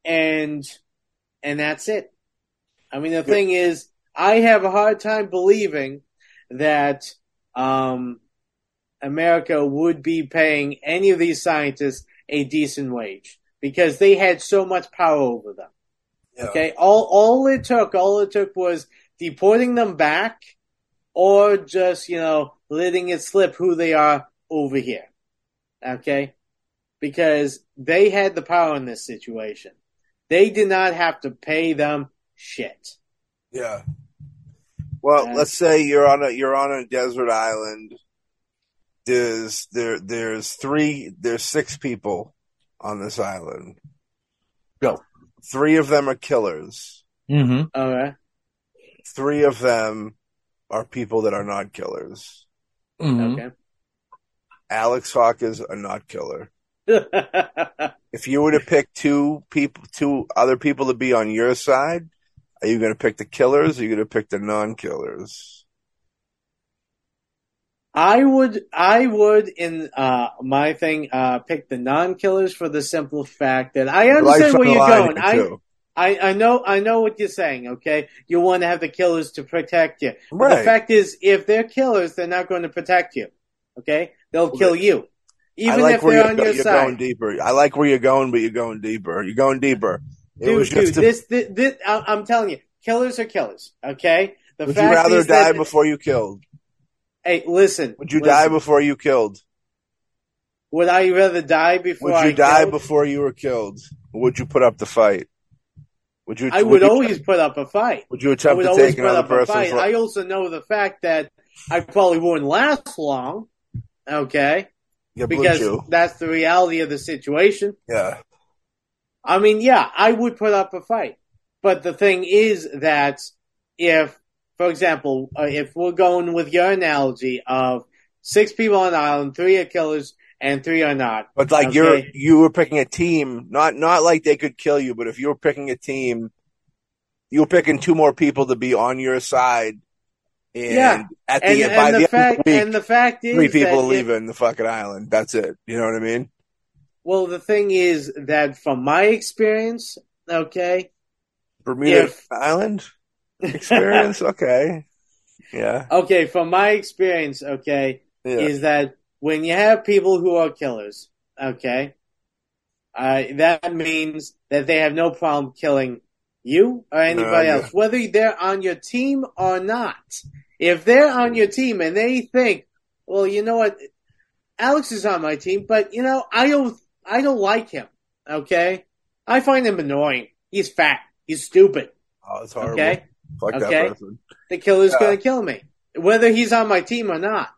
S3: and, and that's it. I mean, the thing is, I have a hard time believing that um, America would be paying any of these scientists a decent wage because they had so much power over them.
S1: yeah.
S3: Okay, all all it took, all it took was deporting them back, or just you know letting it slip who they are over here. Okay, because they had the power in this situation. They did not have to pay them shit.
S1: Yeah. Well, let's say you're on a you're on a desert island. There's there there's three there's six people on this island.
S2: Go.
S1: Three of them are killers.
S2: Mm-hmm.
S3: All right.
S1: Three of them are people that are not killers.
S2: mm-hmm.
S3: Okay.
S1: Alex Hawk is a not killer. [laughs] If you were to pick two people, two other people to be on your side, are you going to pick the killers? Or are you going to pick the non-killers?
S3: I would, I would in uh, my thing uh, pick the non-killers for the simple fact that I understand
S1: Life
S3: where you're going. I. I, I know, I know what you're saying. Okay, you want to have the killers to protect you.
S1: Right.
S3: The fact is, if they're killers, they're not going to protect you. Okay, they'll kill you, even
S1: like
S3: if they're
S1: you're,
S3: on
S1: go-
S3: your
S1: you're
S3: side.
S1: going deeper. I like where you're going, but you're going deeper. You're going deeper. It
S3: dude,
S1: was
S3: dude,
S1: a-
S3: this, this, this, I- I'm telling you, killers are killers. Okay, the
S1: would you rather die
S3: that,
S1: before you killed?
S3: Hey, listen.
S1: Would you
S3: listen.
S1: die before you killed?
S3: Would I rather die before
S1: Would
S3: I
S1: you die
S3: killed?
S1: before you were killed? Or would you put up the fight? Would you?
S3: I would
S1: you,
S3: always put up a fight.
S1: Would you
S3: I
S1: attempt
S3: would
S1: to take another
S3: up a
S1: person's life?
S3: I also know the fact that I probably wouldn't last long. Okay,
S1: Yeah,
S3: because that's the reality of the situation.
S1: Yeah.
S3: I mean, yeah, I would put up a fight. But the thing is that if, for example, uh, if we're going with your analogy of six people on an island, three are killers and three are not.
S1: But like
S3: Okay.
S1: you're you were picking a team, not not like they could kill you, but if you were picking a team, you were picking two more people to be on your side. And
S3: Yeah.
S1: at the
S3: And,
S1: end, by
S3: and
S1: the
S3: the
S1: end
S3: fact,
S1: the week,
S3: and the fact is
S1: three people
S3: that
S1: are
S3: if-
S1: leaving the fucking island. That's it. You know what I mean?
S3: well, the thing is that from my experience, okay,
S1: Bermuda
S3: If-
S1: Island experience. [laughs] okay. Yeah.
S3: okay, from my experience, okay,
S1: Yeah.
S3: is that when you have people who are killers, okay, uh, that means that they have no problem killing you or anybody
S1: yeah.
S3: else, whether they're on your team or not. If they're on your team and they think, well, you know what, Alex is on my team, but you know, I don't, I don't like him. Okay, I find him annoying. He's fat. He's stupid.
S1: oh, it's horrible.
S3: Okay,
S1: Fuck
S3: Okay.
S1: that person.
S3: the killer's
S1: Yeah.
S3: going to kill me, whether he's on my team or not.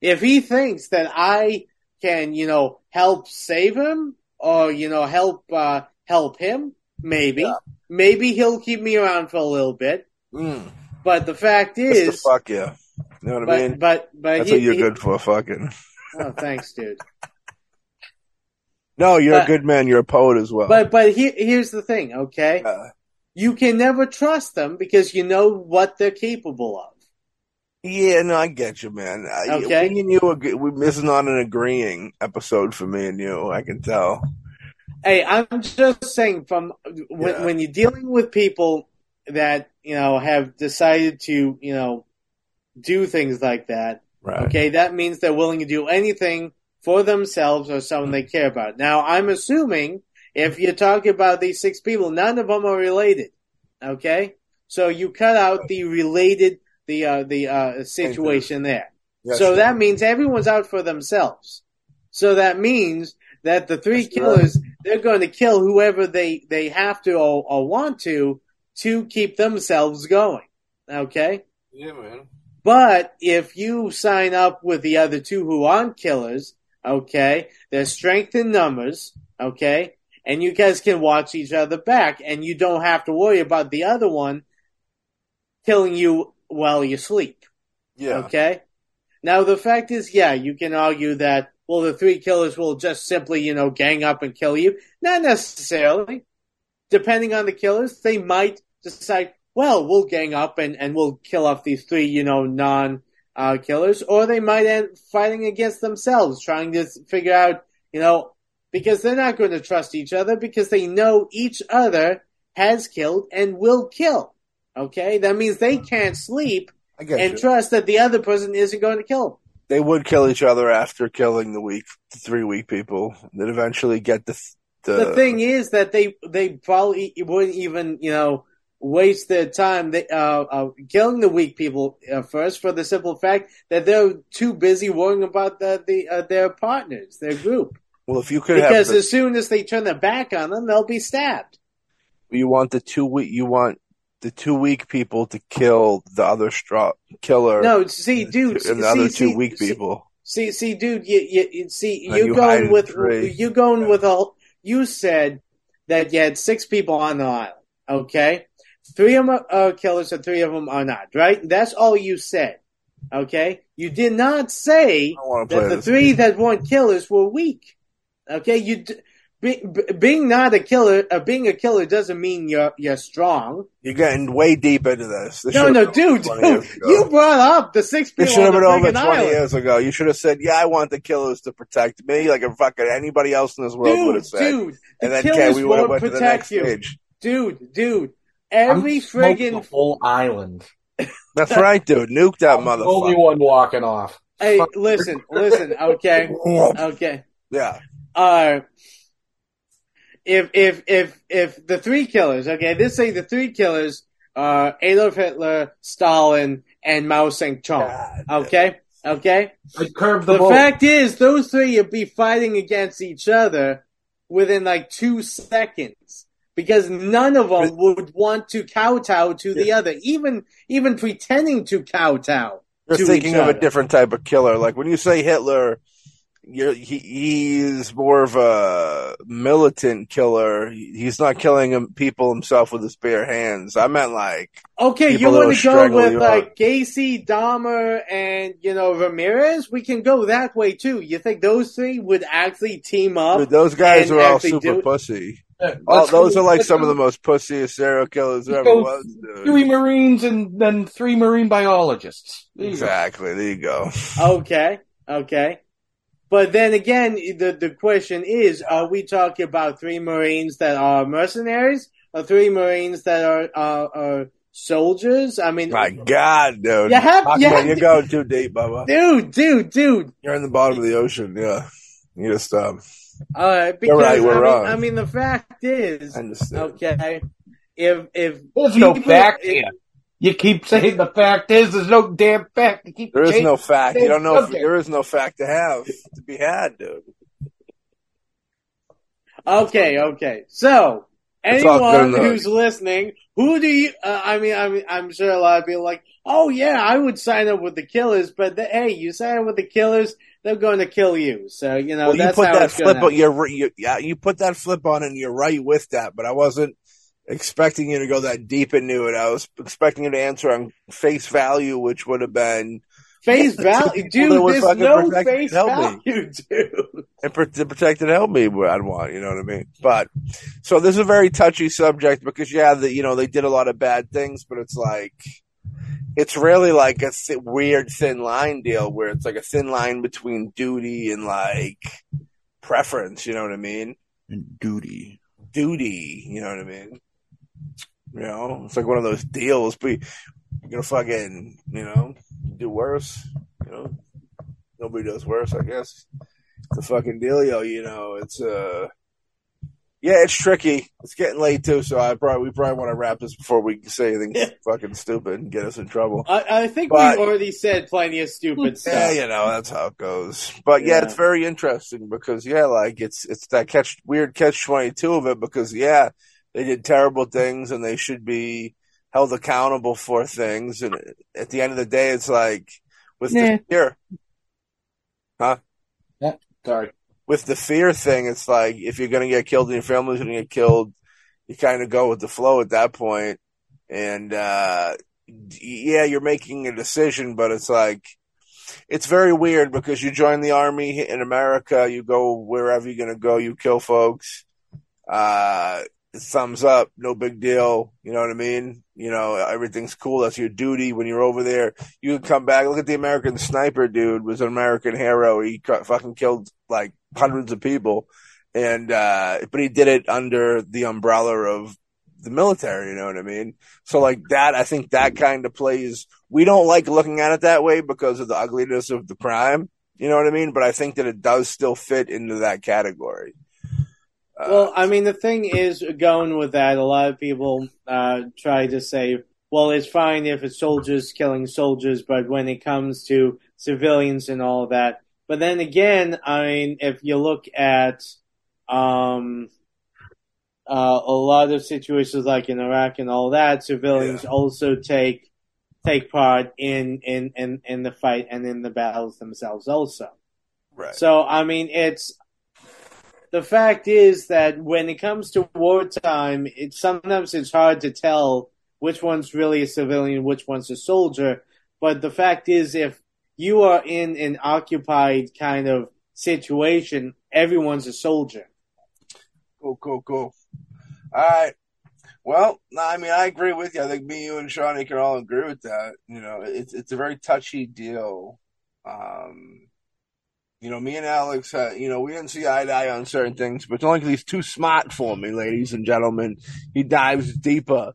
S3: If he thinks that I can, you know, help save him or, you know, help, uh, help him? Maybe.
S1: Yeah.
S3: Maybe he'll keep me around for a little bit.
S1: Mm.
S3: But the fact is,
S1: fuck you. You know what I mean?
S3: but, but,
S1: That's
S3: he-
S1: what you're
S3: he-
S1: good for, fucking.
S3: Oh, thanks, dude. [laughs]
S1: No, you're
S3: But-
S1: a good man. You're a poet as well.
S3: But, but he, here's the thing, okay?
S1: Uh,
S3: You can never trust them because you know what they're capable of.
S1: yeah, no, I get you, man. I,
S3: Okay.
S1: Me and you, agree, we, this is not an agreeing episode for me and you. I can tell.
S3: Hey, I'm just saying from when,
S1: Yeah.
S3: when you're dealing with people that, you know, have decided to, you know, do things like that,
S1: Right.
S3: okay, that means they're willing to do anything for themselves or someone they mm. care about. Now, I'm assuming if you talk about these six people, none of them are related, okay? So you cut out the related, the, uh, the, uh, situation there.
S1: Yes,
S3: so that means everyone's out for themselves. So that means that the three
S1: That's
S3: killers, they're going to kill whoever they, they have to or, or want to to keep themselves going. Okay?
S1: Yeah, man.
S3: But if you sign up with the other two who aren't killers, okay, there's strength in numbers, okay, and you guys can watch each other back and you don't have to worry about the other one killing you while you sleep.
S1: Yeah.
S3: Okay. Now the fact is, yeah, you can argue that well, the three killers will just simply, you know, gang up and kill you. Not necessarily. Depending on the killers, they might decide, well, we'll gang up and, and we'll kill off these three, you know, non uh, killers, or they might end fighting against themselves, trying to figure out, you know, because they're not going to trust each other because they know each other has killed and will kill. Okay, that means they can't sleep and
S1: you.
S3: trust that the other person isn't going to kill them.
S1: they would kill each other after killing the weak, the three weak people. Then eventually get the the,
S3: the thing is that they they probably wouldn't even you know waste their time they, uh, uh, killing the weak people uh, first for the simple fact that they're too busy worrying about the, the uh, their partners, their group.
S1: Well, if you could have,
S3: Because
S1: the,
S3: as soon as they turn their back on them, they'll be stabbed.
S1: you want the two weak, you want the two weak people to kill the other straw killer.
S3: No, see, dude,
S1: and the
S3: see,
S1: other two weak
S3: see-
S1: people.
S3: See, see, dude, you, you, you see, you
S1: you
S3: going with you going with a. You said that you had six people on the island. Okay, three of them are killers and three of them are not. Right? That's all you said. Okay, you did not say
S1: I want to play
S3: that the three that weren't killers were weak. Okay, you d- be, b- being not a killer, uh, being a killer doesn't mean you're you're strong.
S1: You're getting way deep into this. this
S3: No, no, dude, dude, you brought up the six
S1: This
S3: people
S1: should have been over 20
S3: island.
S1: years ago. You should have said, "Yeah, I want the killers to protect me," like a fucking anybody else in this world would
S3: Dude,
S1: have said.
S3: dude, the
S1: then
S3: killers
S1: okay, we
S3: won't
S1: went to the
S3: protect
S1: next
S3: you.
S1: stage.
S3: Dude, dude, every
S2: I'm smoked the
S3: friggin'
S2: whole island. [laughs]
S1: That's right, dude. Nuke that
S2: I'm the only one walking off.
S3: hey, listen, listen, okay, [laughs] okay.
S1: Yeah,
S3: Uh, if if if if the three killers, okay, let's say the three killers are Adolf Hitler, Stalin, and Mao Zedong. Okay, okay.
S2: I curved the,
S3: The fact is, those three would be fighting against each other within like two seconds because none of them would want to kowtow to the other, even even pretending to kowtow.
S1: You're
S3: to
S1: thinking of a different type of killer. Like when you say Hitler, you're, he, he's more of a militant killer. He's not killing him, people himself with his bare hands. I meant like,
S3: Okay, you want
S1: that'll
S3: to go with
S1: you
S3: like Gacy, Dahmer, and you know Ramirez? We can go that way too. You think those three would actually team up?
S1: dude, those guys are all super
S3: do-
S1: pussy.
S2: Yeah,
S1: Oh, those
S2: go-
S1: are like
S2: let's
S1: some of the most pussiest serial killers there ever was, dude.
S2: Three Marines and then three Marine biologists. There you go.
S1: Exactly. There you go.
S3: Okay, okay. But then again, the the question is: Are we talking about three Marines that are mercenaries, or three Marines that are are, are soldiers? I mean,
S1: My God, dude.
S3: You have-
S1: Talk
S3: you have,
S1: you're
S3: to-
S1: going too deep, Bubba.
S3: dude, dude, dude.
S1: You're in the bottom of the ocean. Yeah. You just um.
S3: All right, because
S1: right, we're
S3: I, mean,
S1: wrong.
S3: I mean, the fact is,
S1: I
S3: okay, if if
S2: There's no
S3: people-
S2: fact here. You keep saying the fact is there's no damn fact. You keep
S1: There is no fact. You don't know if there is no fact to have to be had, dude.
S3: Okay, okay. So,
S1: It's all good
S3: anyone who's listening, who do you? Uh, I mean, I mean, I'm sure a lot of people are like, oh yeah, I would sign up with the Killers, but the, hey, you sign up with the Killers, they're going to kill you. So you know
S1: well, you put
S3: how
S1: that
S3: it's
S1: flip on. You're ri- you, yeah, you put that flip on, and you're right with that. But I wasn't expecting you to go that deep into it. I was expecting you to answer on face value, which would have been
S3: face [laughs] value, dude. There's no
S1: protect
S3: face
S1: and help me.
S3: value, [laughs] dude.
S1: and pr- to protect and help me what I'd want, you know what I mean? But so this is a very touchy subject because yeah, the, you know, they did a lot of bad things, but it's like it's really like a th- weird thin line deal where it's like a thin line between duty and like preference, you know what I mean?
S4: And duty.
S1: Duty, you know what I mean? You know, it's like one of those deals, but you're gonna fucking, you know, do worse, you know? Nobody does worse, I guess. The fucking dealio, you know, it's uh yeah, it's tricky. It's getting late too, so I probably we probably want to wrap this before we say anything
S3: Yeah.
S1: fucking stupid and get us in trouble.
S3: I, I think
S1: But-
S3: we already said plenty of stupid stuff.
S1: Yeah, you know, that's how it goes. But yeah,
S3: Yeah.
S1: it's very interesting because yeah, like it's it's that catch weird catch twenty two of it because yeah, they did terrible things and they should be held accountable for things and at the end of the day it's like with
S3: Yeah.
S1: the fear huh?
S2: Yeah, Sorry.
S1: with the fear thing, it's like if you're gonna get killed and your family's gonna get killed, you kind of go with the flow at that point. And uh yeah, you're making a decision, but it's like it's very weird because you join the army in America, you go wherever you're gonna go, you kill folks. Uh thumbs up, no big deal. You know what I mean? You know, everything's cool. That's your duty when you're over there. You can come back. Look at the American sniper dude was an American hero. He fucking killed like hundreds of people. And, uh, but he did it under the umbrella of the military. You know what I mean? So like that, I think that kind of plays, we don't like looking at it that way because of the ugliness of the crime. You know what I mean? But I think that it does still fit into that category. Uh,
S3: Well, I mean, the thing is, going with that, a lot of people uh, try to say, well, it's fine if it's soldiers killing soldiers, but when it comes to civilians and all that. But then again, I mean, if you look at um, uh, a lot of situations like in Iraq and all that, civilians also take take part in, in, in, in the fight and in the battles themselves also.
S1: right.
S3: So I mean, it's the fact is that when it comes to wartime, it sometimes it's hard to tell which one's really a civilian, which one's a soldier. But the fact is, if you are in an occupied kind of situation, everyone's a soldier.
S1: Cool, cool, cool. All right. Well, I mean, I agree with you. I think me, you, and Shawnee can all agree with that. You know, it's it's a very touchy deal. Um, you know, me and Alex, uh, you know, we didn't see eye to eye on certain things, but it's only 'cause he's too smart for me, ladies and gentlemen. He dives deeper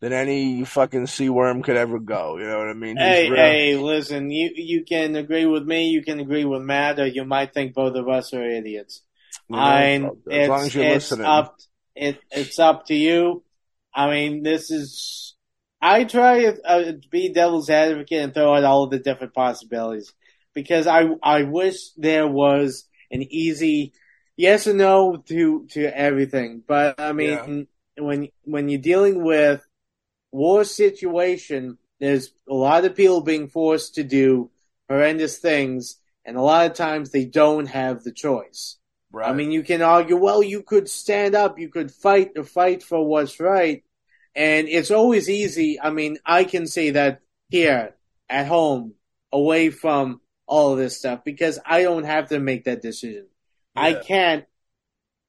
S1: than any fucking sea worm could ever go. You know what I mean? He's
S3: Hey,
S1: real-
S3: hey, listen, you you can agree with me, you can agree with Matt, or you might think both of us are idiots.
S1: you know,
S3: I
S1: as long as you're
S3: it's
S1: listening.
S3: up it it's up to you. I mean, this is I try to uh, be devil's advocate and throw out all of the different possibilities because I I wish there was an easy yes or no to to everything. But I mean, when when you're dealing with war situation, there's a lot of people being forced to do horrendous things, and a lot of times they don't have the choice.
S1: right.
S3: I mean, you can argue, well, you could stand up, you could fight the fight for what's right, and it's always easy. I mean, I can say that here at home, away from all of this stuff, because I don't have to make that decision. I can't,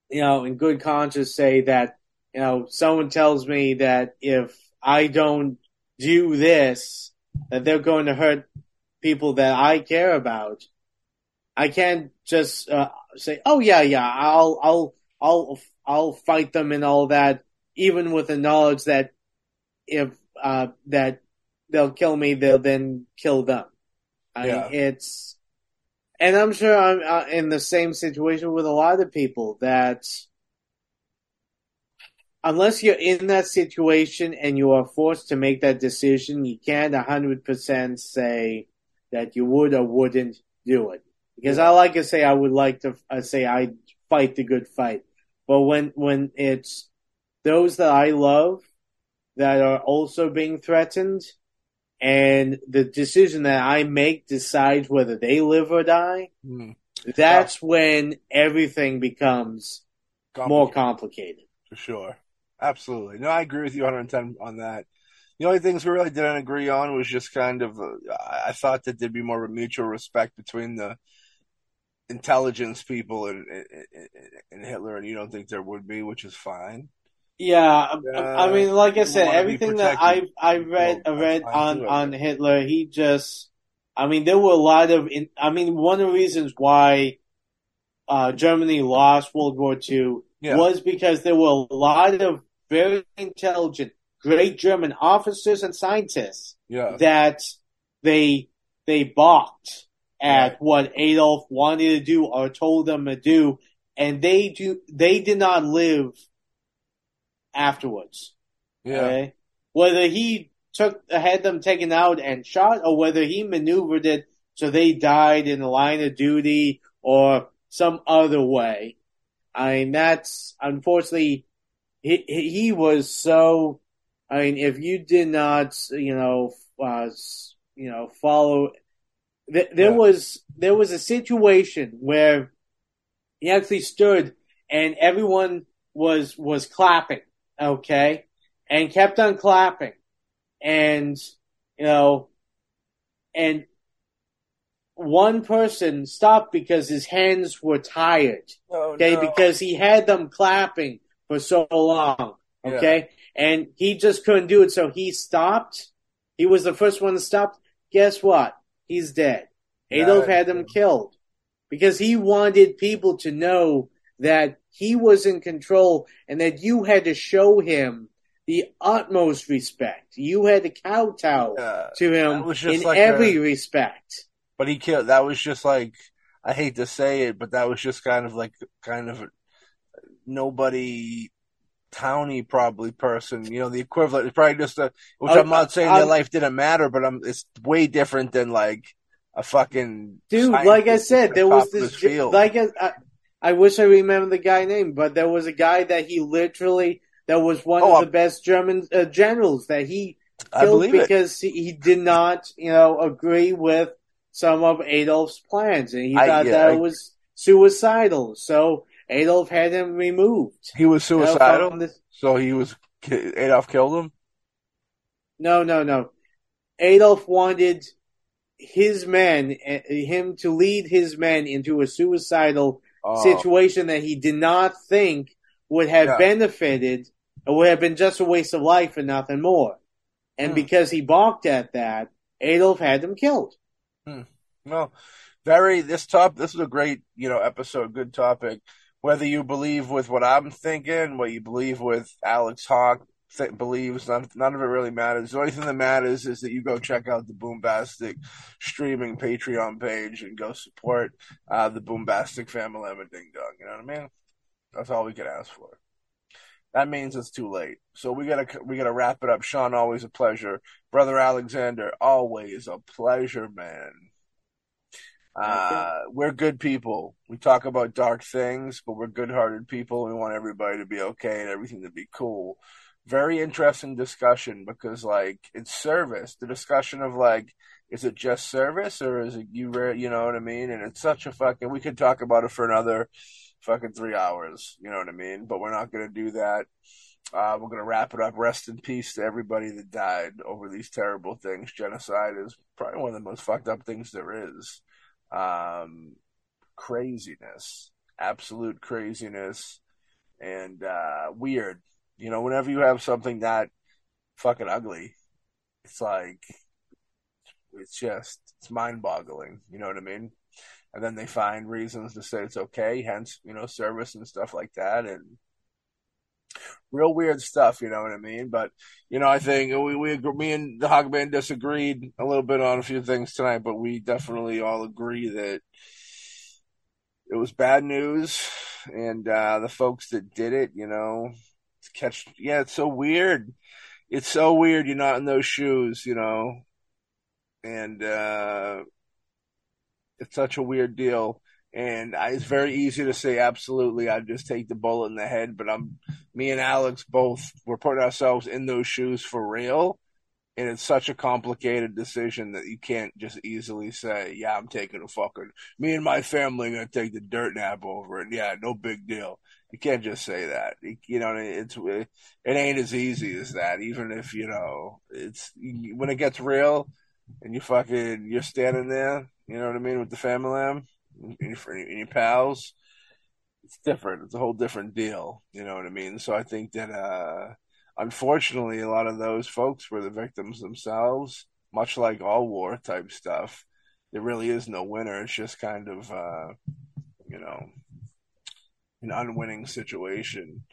S3: you know, in good conscience say that, you know, someone tells me that if I don't do this, that they're going to hurt people that I care about. I can't just uh, say, "Oh yeah, yeah, I'll, I'll, I'll, I'll fight them and all that," even with the knowledge that if uh, that they'll kill me, they'll then kill them. I
S1: Yeah.
S3: mean, it's, and I'm sure I'm uh, in the same situation with a lot of people that unless you're in that situation and you are forced to make that decision, you can't 100% say that you would or wouldn't do it. Because I like to say I would like to uh, say I fight the good fight. But when, when it's those that I love that are also being threatened, and the decision that I make decides whether they live or die,
S1: Hmm.
S3: that's when everything becomes more complicated.
S1: for sure. Absolutely. No, I agree with you 110 on that. The only things we really didn't agree on was just kind of, uh, I I thought that there'd be more of a mutual respect between the intelligence people and, and, and Hitler, and you don't think there would be, which is fine.
S3: Yeah, I- I
S1: Uh,
S3: mean, like I said, everything that I
S1: protected.
S3: I read
S1: Well,
S3: read on on. Hitler, he just, I mean, there were a lot of, in, I mean, one of the reasons why uh, Germany lost World War II
S1: Yeah.
S3: was because there were a lot of very intelligent, great German officers and scientists
S1: Yeah.
S3: that they they balked at what Adolf wanted to do or told them to do, and they do they did not live afterwards.
S1: Yeah.
S3: Okay? Whether he took had them taken out and shot, or whether he maneuvered it so they died in the line of duty, or some other way. I mean, that's unfortunately he he was so. I mean, if you did not, you know, uh, you know, follow, th- there
S1: Yeah.
S3: was there was a situation where he actually stood and everyone was was clapping, okay, and kept on clapping, and you know, and one person stopped because his hands were tired,
S1: Oh,
S3: okay,
S1: no.
S3: because he had them clapping for so long, okay, and he just couldn't do it, so he stopped. He was the first one to stop. Guess what? He's dead. Adolf had them killed because he wanted people to know that he was in control and that you had to show him the utmost respect. You had to kowtow
S1: Yeah.
S3: to him in
S1: like
S3: every
S1: a-
S3: respect.
S1: But he killed. That was just like I hate to say it, but that was just kind of like kind of nobody towny probably person. You know, the equivalent. It's probably just a. Which
S3: Uh,
S1: I'm not saying
S3: uh,
S1: their life didn't matter, but I'm. It's way different than like a fucking
S3: Dude, like I said, there was this,
S1: his field.
S3: like I, I, wish I remember the guy name, but there was a guy that he literally, that was one
S1: Oh,
S3: of the best German uh, generals that he killed because he, he did not, you know, agree with some of Adolf's plans, and he
S1: I-
S3: thought
S1: yeah,
S3: that
S1: I-
S3: was suicidal. So Adolf had him removed.
S1: He was
S3: You know,
S1: suicidal,
S3: this-
S1: so he was Adolf killed him.
S3: no, no, no. Adolf wanted his men, eh, him to lead his men into a suicidal
S1: Oh,
S3: situation that he did not think would have
S1: Yeah.
S3: benefited or would have been just a waste of life and nothing more. And
S1: Hmm.
S3: because he balked at that, Adolf had them killed.
S1: Well, very. This top. This is a great, you know, episode. Good topic. Whether you believe with what I'm thinking, what you believe with Alex Hawk believes, none, none of it really matters. The only thing that matters is that you go check out the Boombastic streaming Patreon page and go support uh, the Boombastic family of a Ding Dong. You know what I mean? That's all we can ask for. That means it's too late. So we gotta we gotta wrap it up. Sean, always a pleasure. Brother Alexander, always a pleasure, man. Uh, we're good people. We talk about dark things, but we're good-hearted people. We want everybody to be okay and everything to be cool. Very interesting discussion because, like, it's service. The discussion of like, is it just service or is it you? You know what I mean? And it's such a fucking. We could talk about it for another fucking three hours. You know what I mean? But we're not gonna do that. Uh, we're gonna wrap it up. Rest in peace to everybody that died over these terrible things. Genocide is probably one of the most fucked up things there is um, craziness, absolute craziness, and uh, weird. You know, whenever you have something that fucking ugly, it's like it's just it's mind boggling. You know what I mean? And then they find reasons to say it's okay, hence you know service and stuff like that, and real weird stuff. You know what I mean? But you know, I think we we me and the Hogman disagreed a little bit on a few things tonight, but we definitely all agree that it was bad news, and uh, the folks that did it, you know, to catch. Yeah, it's so weird. It's so weird. You're not in those shoes, you know, and uh, it's such a weird deal. And I, it's very easy to say, absolutely, I'd just take the bullet in the head. But I'm, me and Alex both, we're putting ourselves in those shoes for real. and it's such a complicated decision that you can't just easily say, "Yeah, I'm taking a fucking me and my family are gonna take the dirt nap over it." Yeah, no big deal. You can't just say that. You know, it's it ain't as easy as that. Even if you know it's when it gets real, and you fucking you're standing there. You know what I mean with the family and your, and your pals. It's different. It's a whole different deal. You know what I mean? So I think that. uh unfortunately, a lot of those folks were the victims themselves, much like all war type stuff. There really is no winner. It's just kind of, uh, you know, an unwinning situation.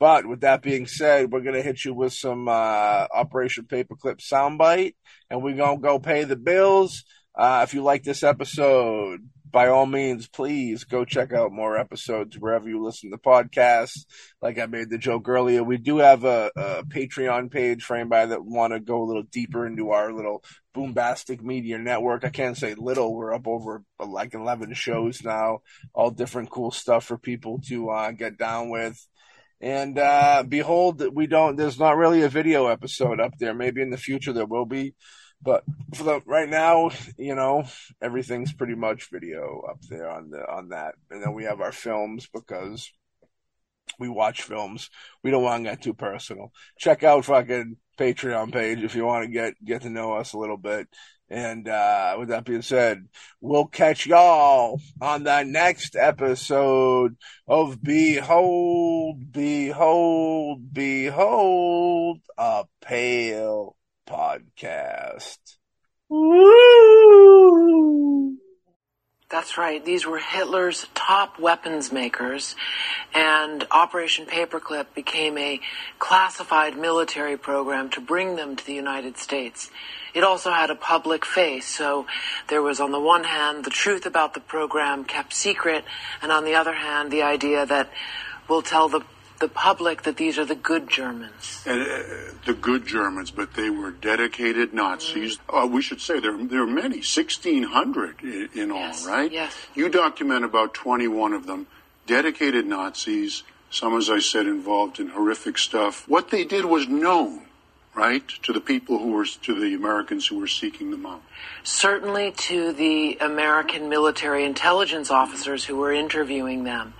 S1: But with that being said, we're going to hit you with some uh, Operation Paperclip soundbite, and we're going to go pay the bills. Uh, if you like this episode, by all means, please go check out more episodes wherever you listen to podcasts. Like I made the joke earlier, we do have a, a Patreon page for anybody that want to go a little deeper into our little boombastic media network. I can't say little; we're up over like eleven shows now, all different cool stuff for people to uh, get down with. And uh, behold, we don't. There's not really a video episode up there. Maybe in the future there will be. But for the right now, you know, everything's pretty much video up there on the on that. And then we have our films because we watch films. We don't want to get too personal. Check out fucking Patreon page if you want to get get to know us a little bit. And uh, with that being said, we'll catch y'all on the next episode of Behold, Behold, Behold, a Pale podcast.
S5: That's right. These were Hitler's top weapons makers, and Operation Paperclip became a classified military program to bring them to the United States. It also had a public face, so there was, on the one hand, the truth about the program kept secret, and on the other hand, the idea that we'll tell the the public that these are the good Germans.
S6: Uh, the good Germans, but they were dedicated Nazis. Uh, we should say there, there are many, 1,600 in, in
S5: yes.
S6: all, right?
S5: Yes.
S6: You document about 21 of them, dedicated Nazis, some, as I said, involved in horrific stuff. What they did was known right? To the people who were, to the Americans who were seeking them out.
S5: Certainly to the American military intelligence officers who were interviewing them.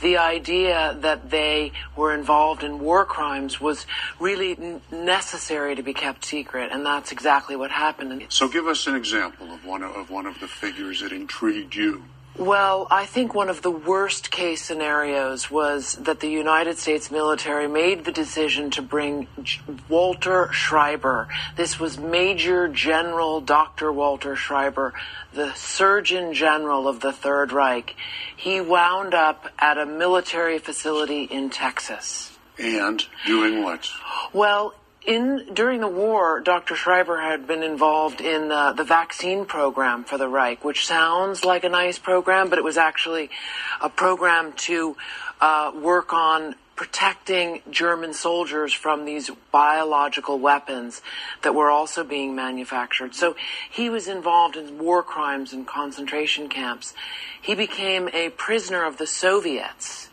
S5: The idea that they were involved in war crimes was really n- necessary to be kept secret, and that's exactly what happened.
S6: So give us an example of one of, of one of the figures that intrigued you.
S5: Well, I think one of the worst case scenarios was that the United States military made the decision to bring Walter Schreiber. This was Major General Dr. Walter Schreiber, the Surgeon General of the Third Reich. He wound up at a military facility in Texas.
S6: And doing what?
S5: Well, in during the war, Dr. Schreiber had been involved in uh, the vaccine program for the Reich, which sounds like a nice program, but it was actually a program to uh, work on protecting German soldiers from these biological weapons that were also being manufactured. So he was involved in war crimes and concentration camps. He became a prisoner of the Soviets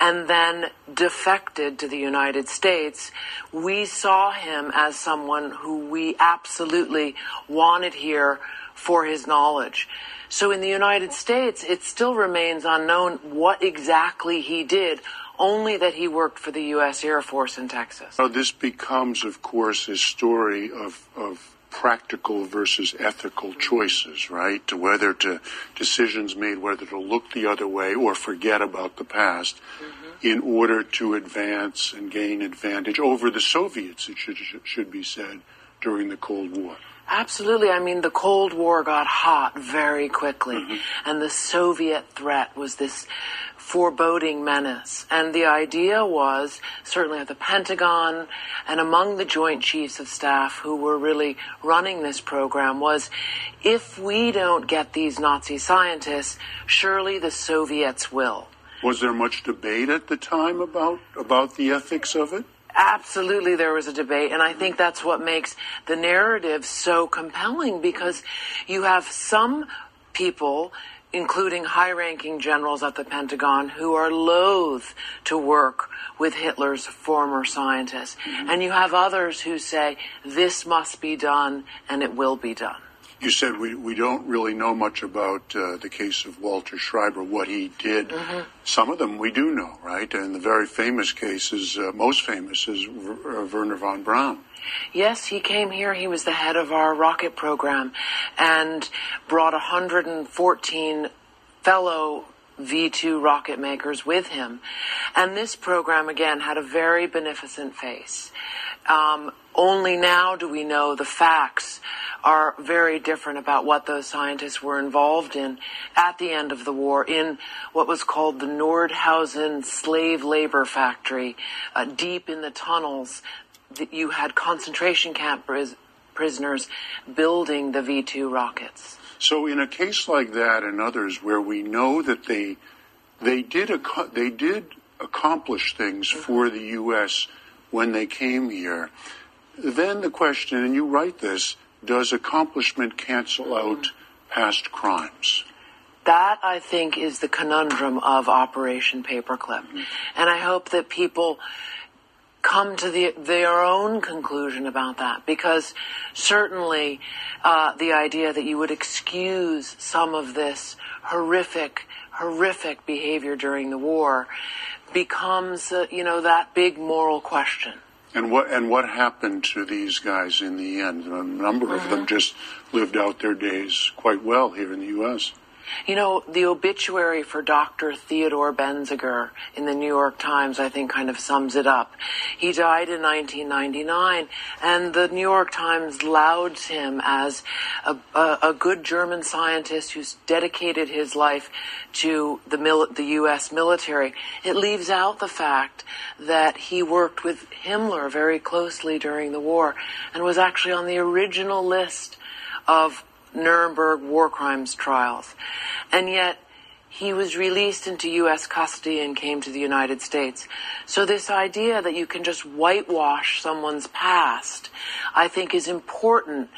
S5: and then defected to the United States, we saw him as someone who we absolutely wanted here for his knowledge. So in the United States, it still remains unknown what exactly he did, only that he worked for the U.S. Air Force in Texas.
S6: So this becomes, of course, a story of, of practical versus ethical choices, right? To whether to decisions made whether to look the other way or forget about the past mm-hmm. in order to advance and gain advantage over the Soviets, it should, should be said, during the Cold War.
S5: Absolutely. I mean, the Cold War got hot very quickly, mm-hmm. and the Soviet threat was this foreboding menace. And the idea was, certainly at the Pentagon and among the Joint Chiefs of Staff who were really running this program, was if we don't get these Nazi scientists, surely the Soviets will.
S6: Was there much debate at the time about, about the ethics of it?
S5: Absolutely, there was a debate, and I think that's what makes the narrative so compelling because you have some people including high ranking generals at the Pentagon who are loath to work with Hitler's former scientists. Mm-hmm. And you have others who say this must be done and it will be done.
S6: You said we, we don't really know much about uh, the case of Walter Schreiber, what he did. Some of them we do know, right? And the very famous cases, uh, most famous, is Ver- uh, Wernher von Braun.
S5: Yes, he came here. He was the head of our rocket program and brought 114 fellow V2 rocket makers with him. And this program, again, had a very beneficent face. Um, only now do we know the facts are very different about what those scientists were involved in at the end of the war in what was called the Nordhausen slave labor factory, uh, deep in the tunnels. that You had concentration camp pris- prisoners building the V 2 rockets.
S6: So in a case like that and others where we know that they they did ac- they did accomplish things for the US when they came here, then the question and you write this, does accomplishment cancel out past crimes?
S5: That, I think, is the conundrum of Operation Paperclip. And I hope that people come to the, their own conclusion about that because certainly uh, the idea that you would excuse some of this horrific, horrific behavior during the war becomes, uh, you know, that big moral question.
S6: And what and what happened to these guys in the end? A number of them uh-huh. just lived out their days quite well here in the U.S.
S5: You know, the obituary for Dr. Theodore Benzinger in the New York Times, I think, kind of sums it up. He died in 1999, and the New York Times lauds him as a, a, a good German scientist who's dedicated his life to the, mil- the U.S. military. It leaves out the fact that he worked with Himmler very closely during the war and was actually on the original list of Nuremberg war crimes trials. And yet, he was released into U.S. custody and came to the United States. So this idea that you can just whitewash someone's past, I think is important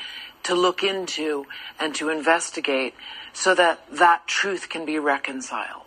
S5: to look into and to investigate so that that truth can be reconciled.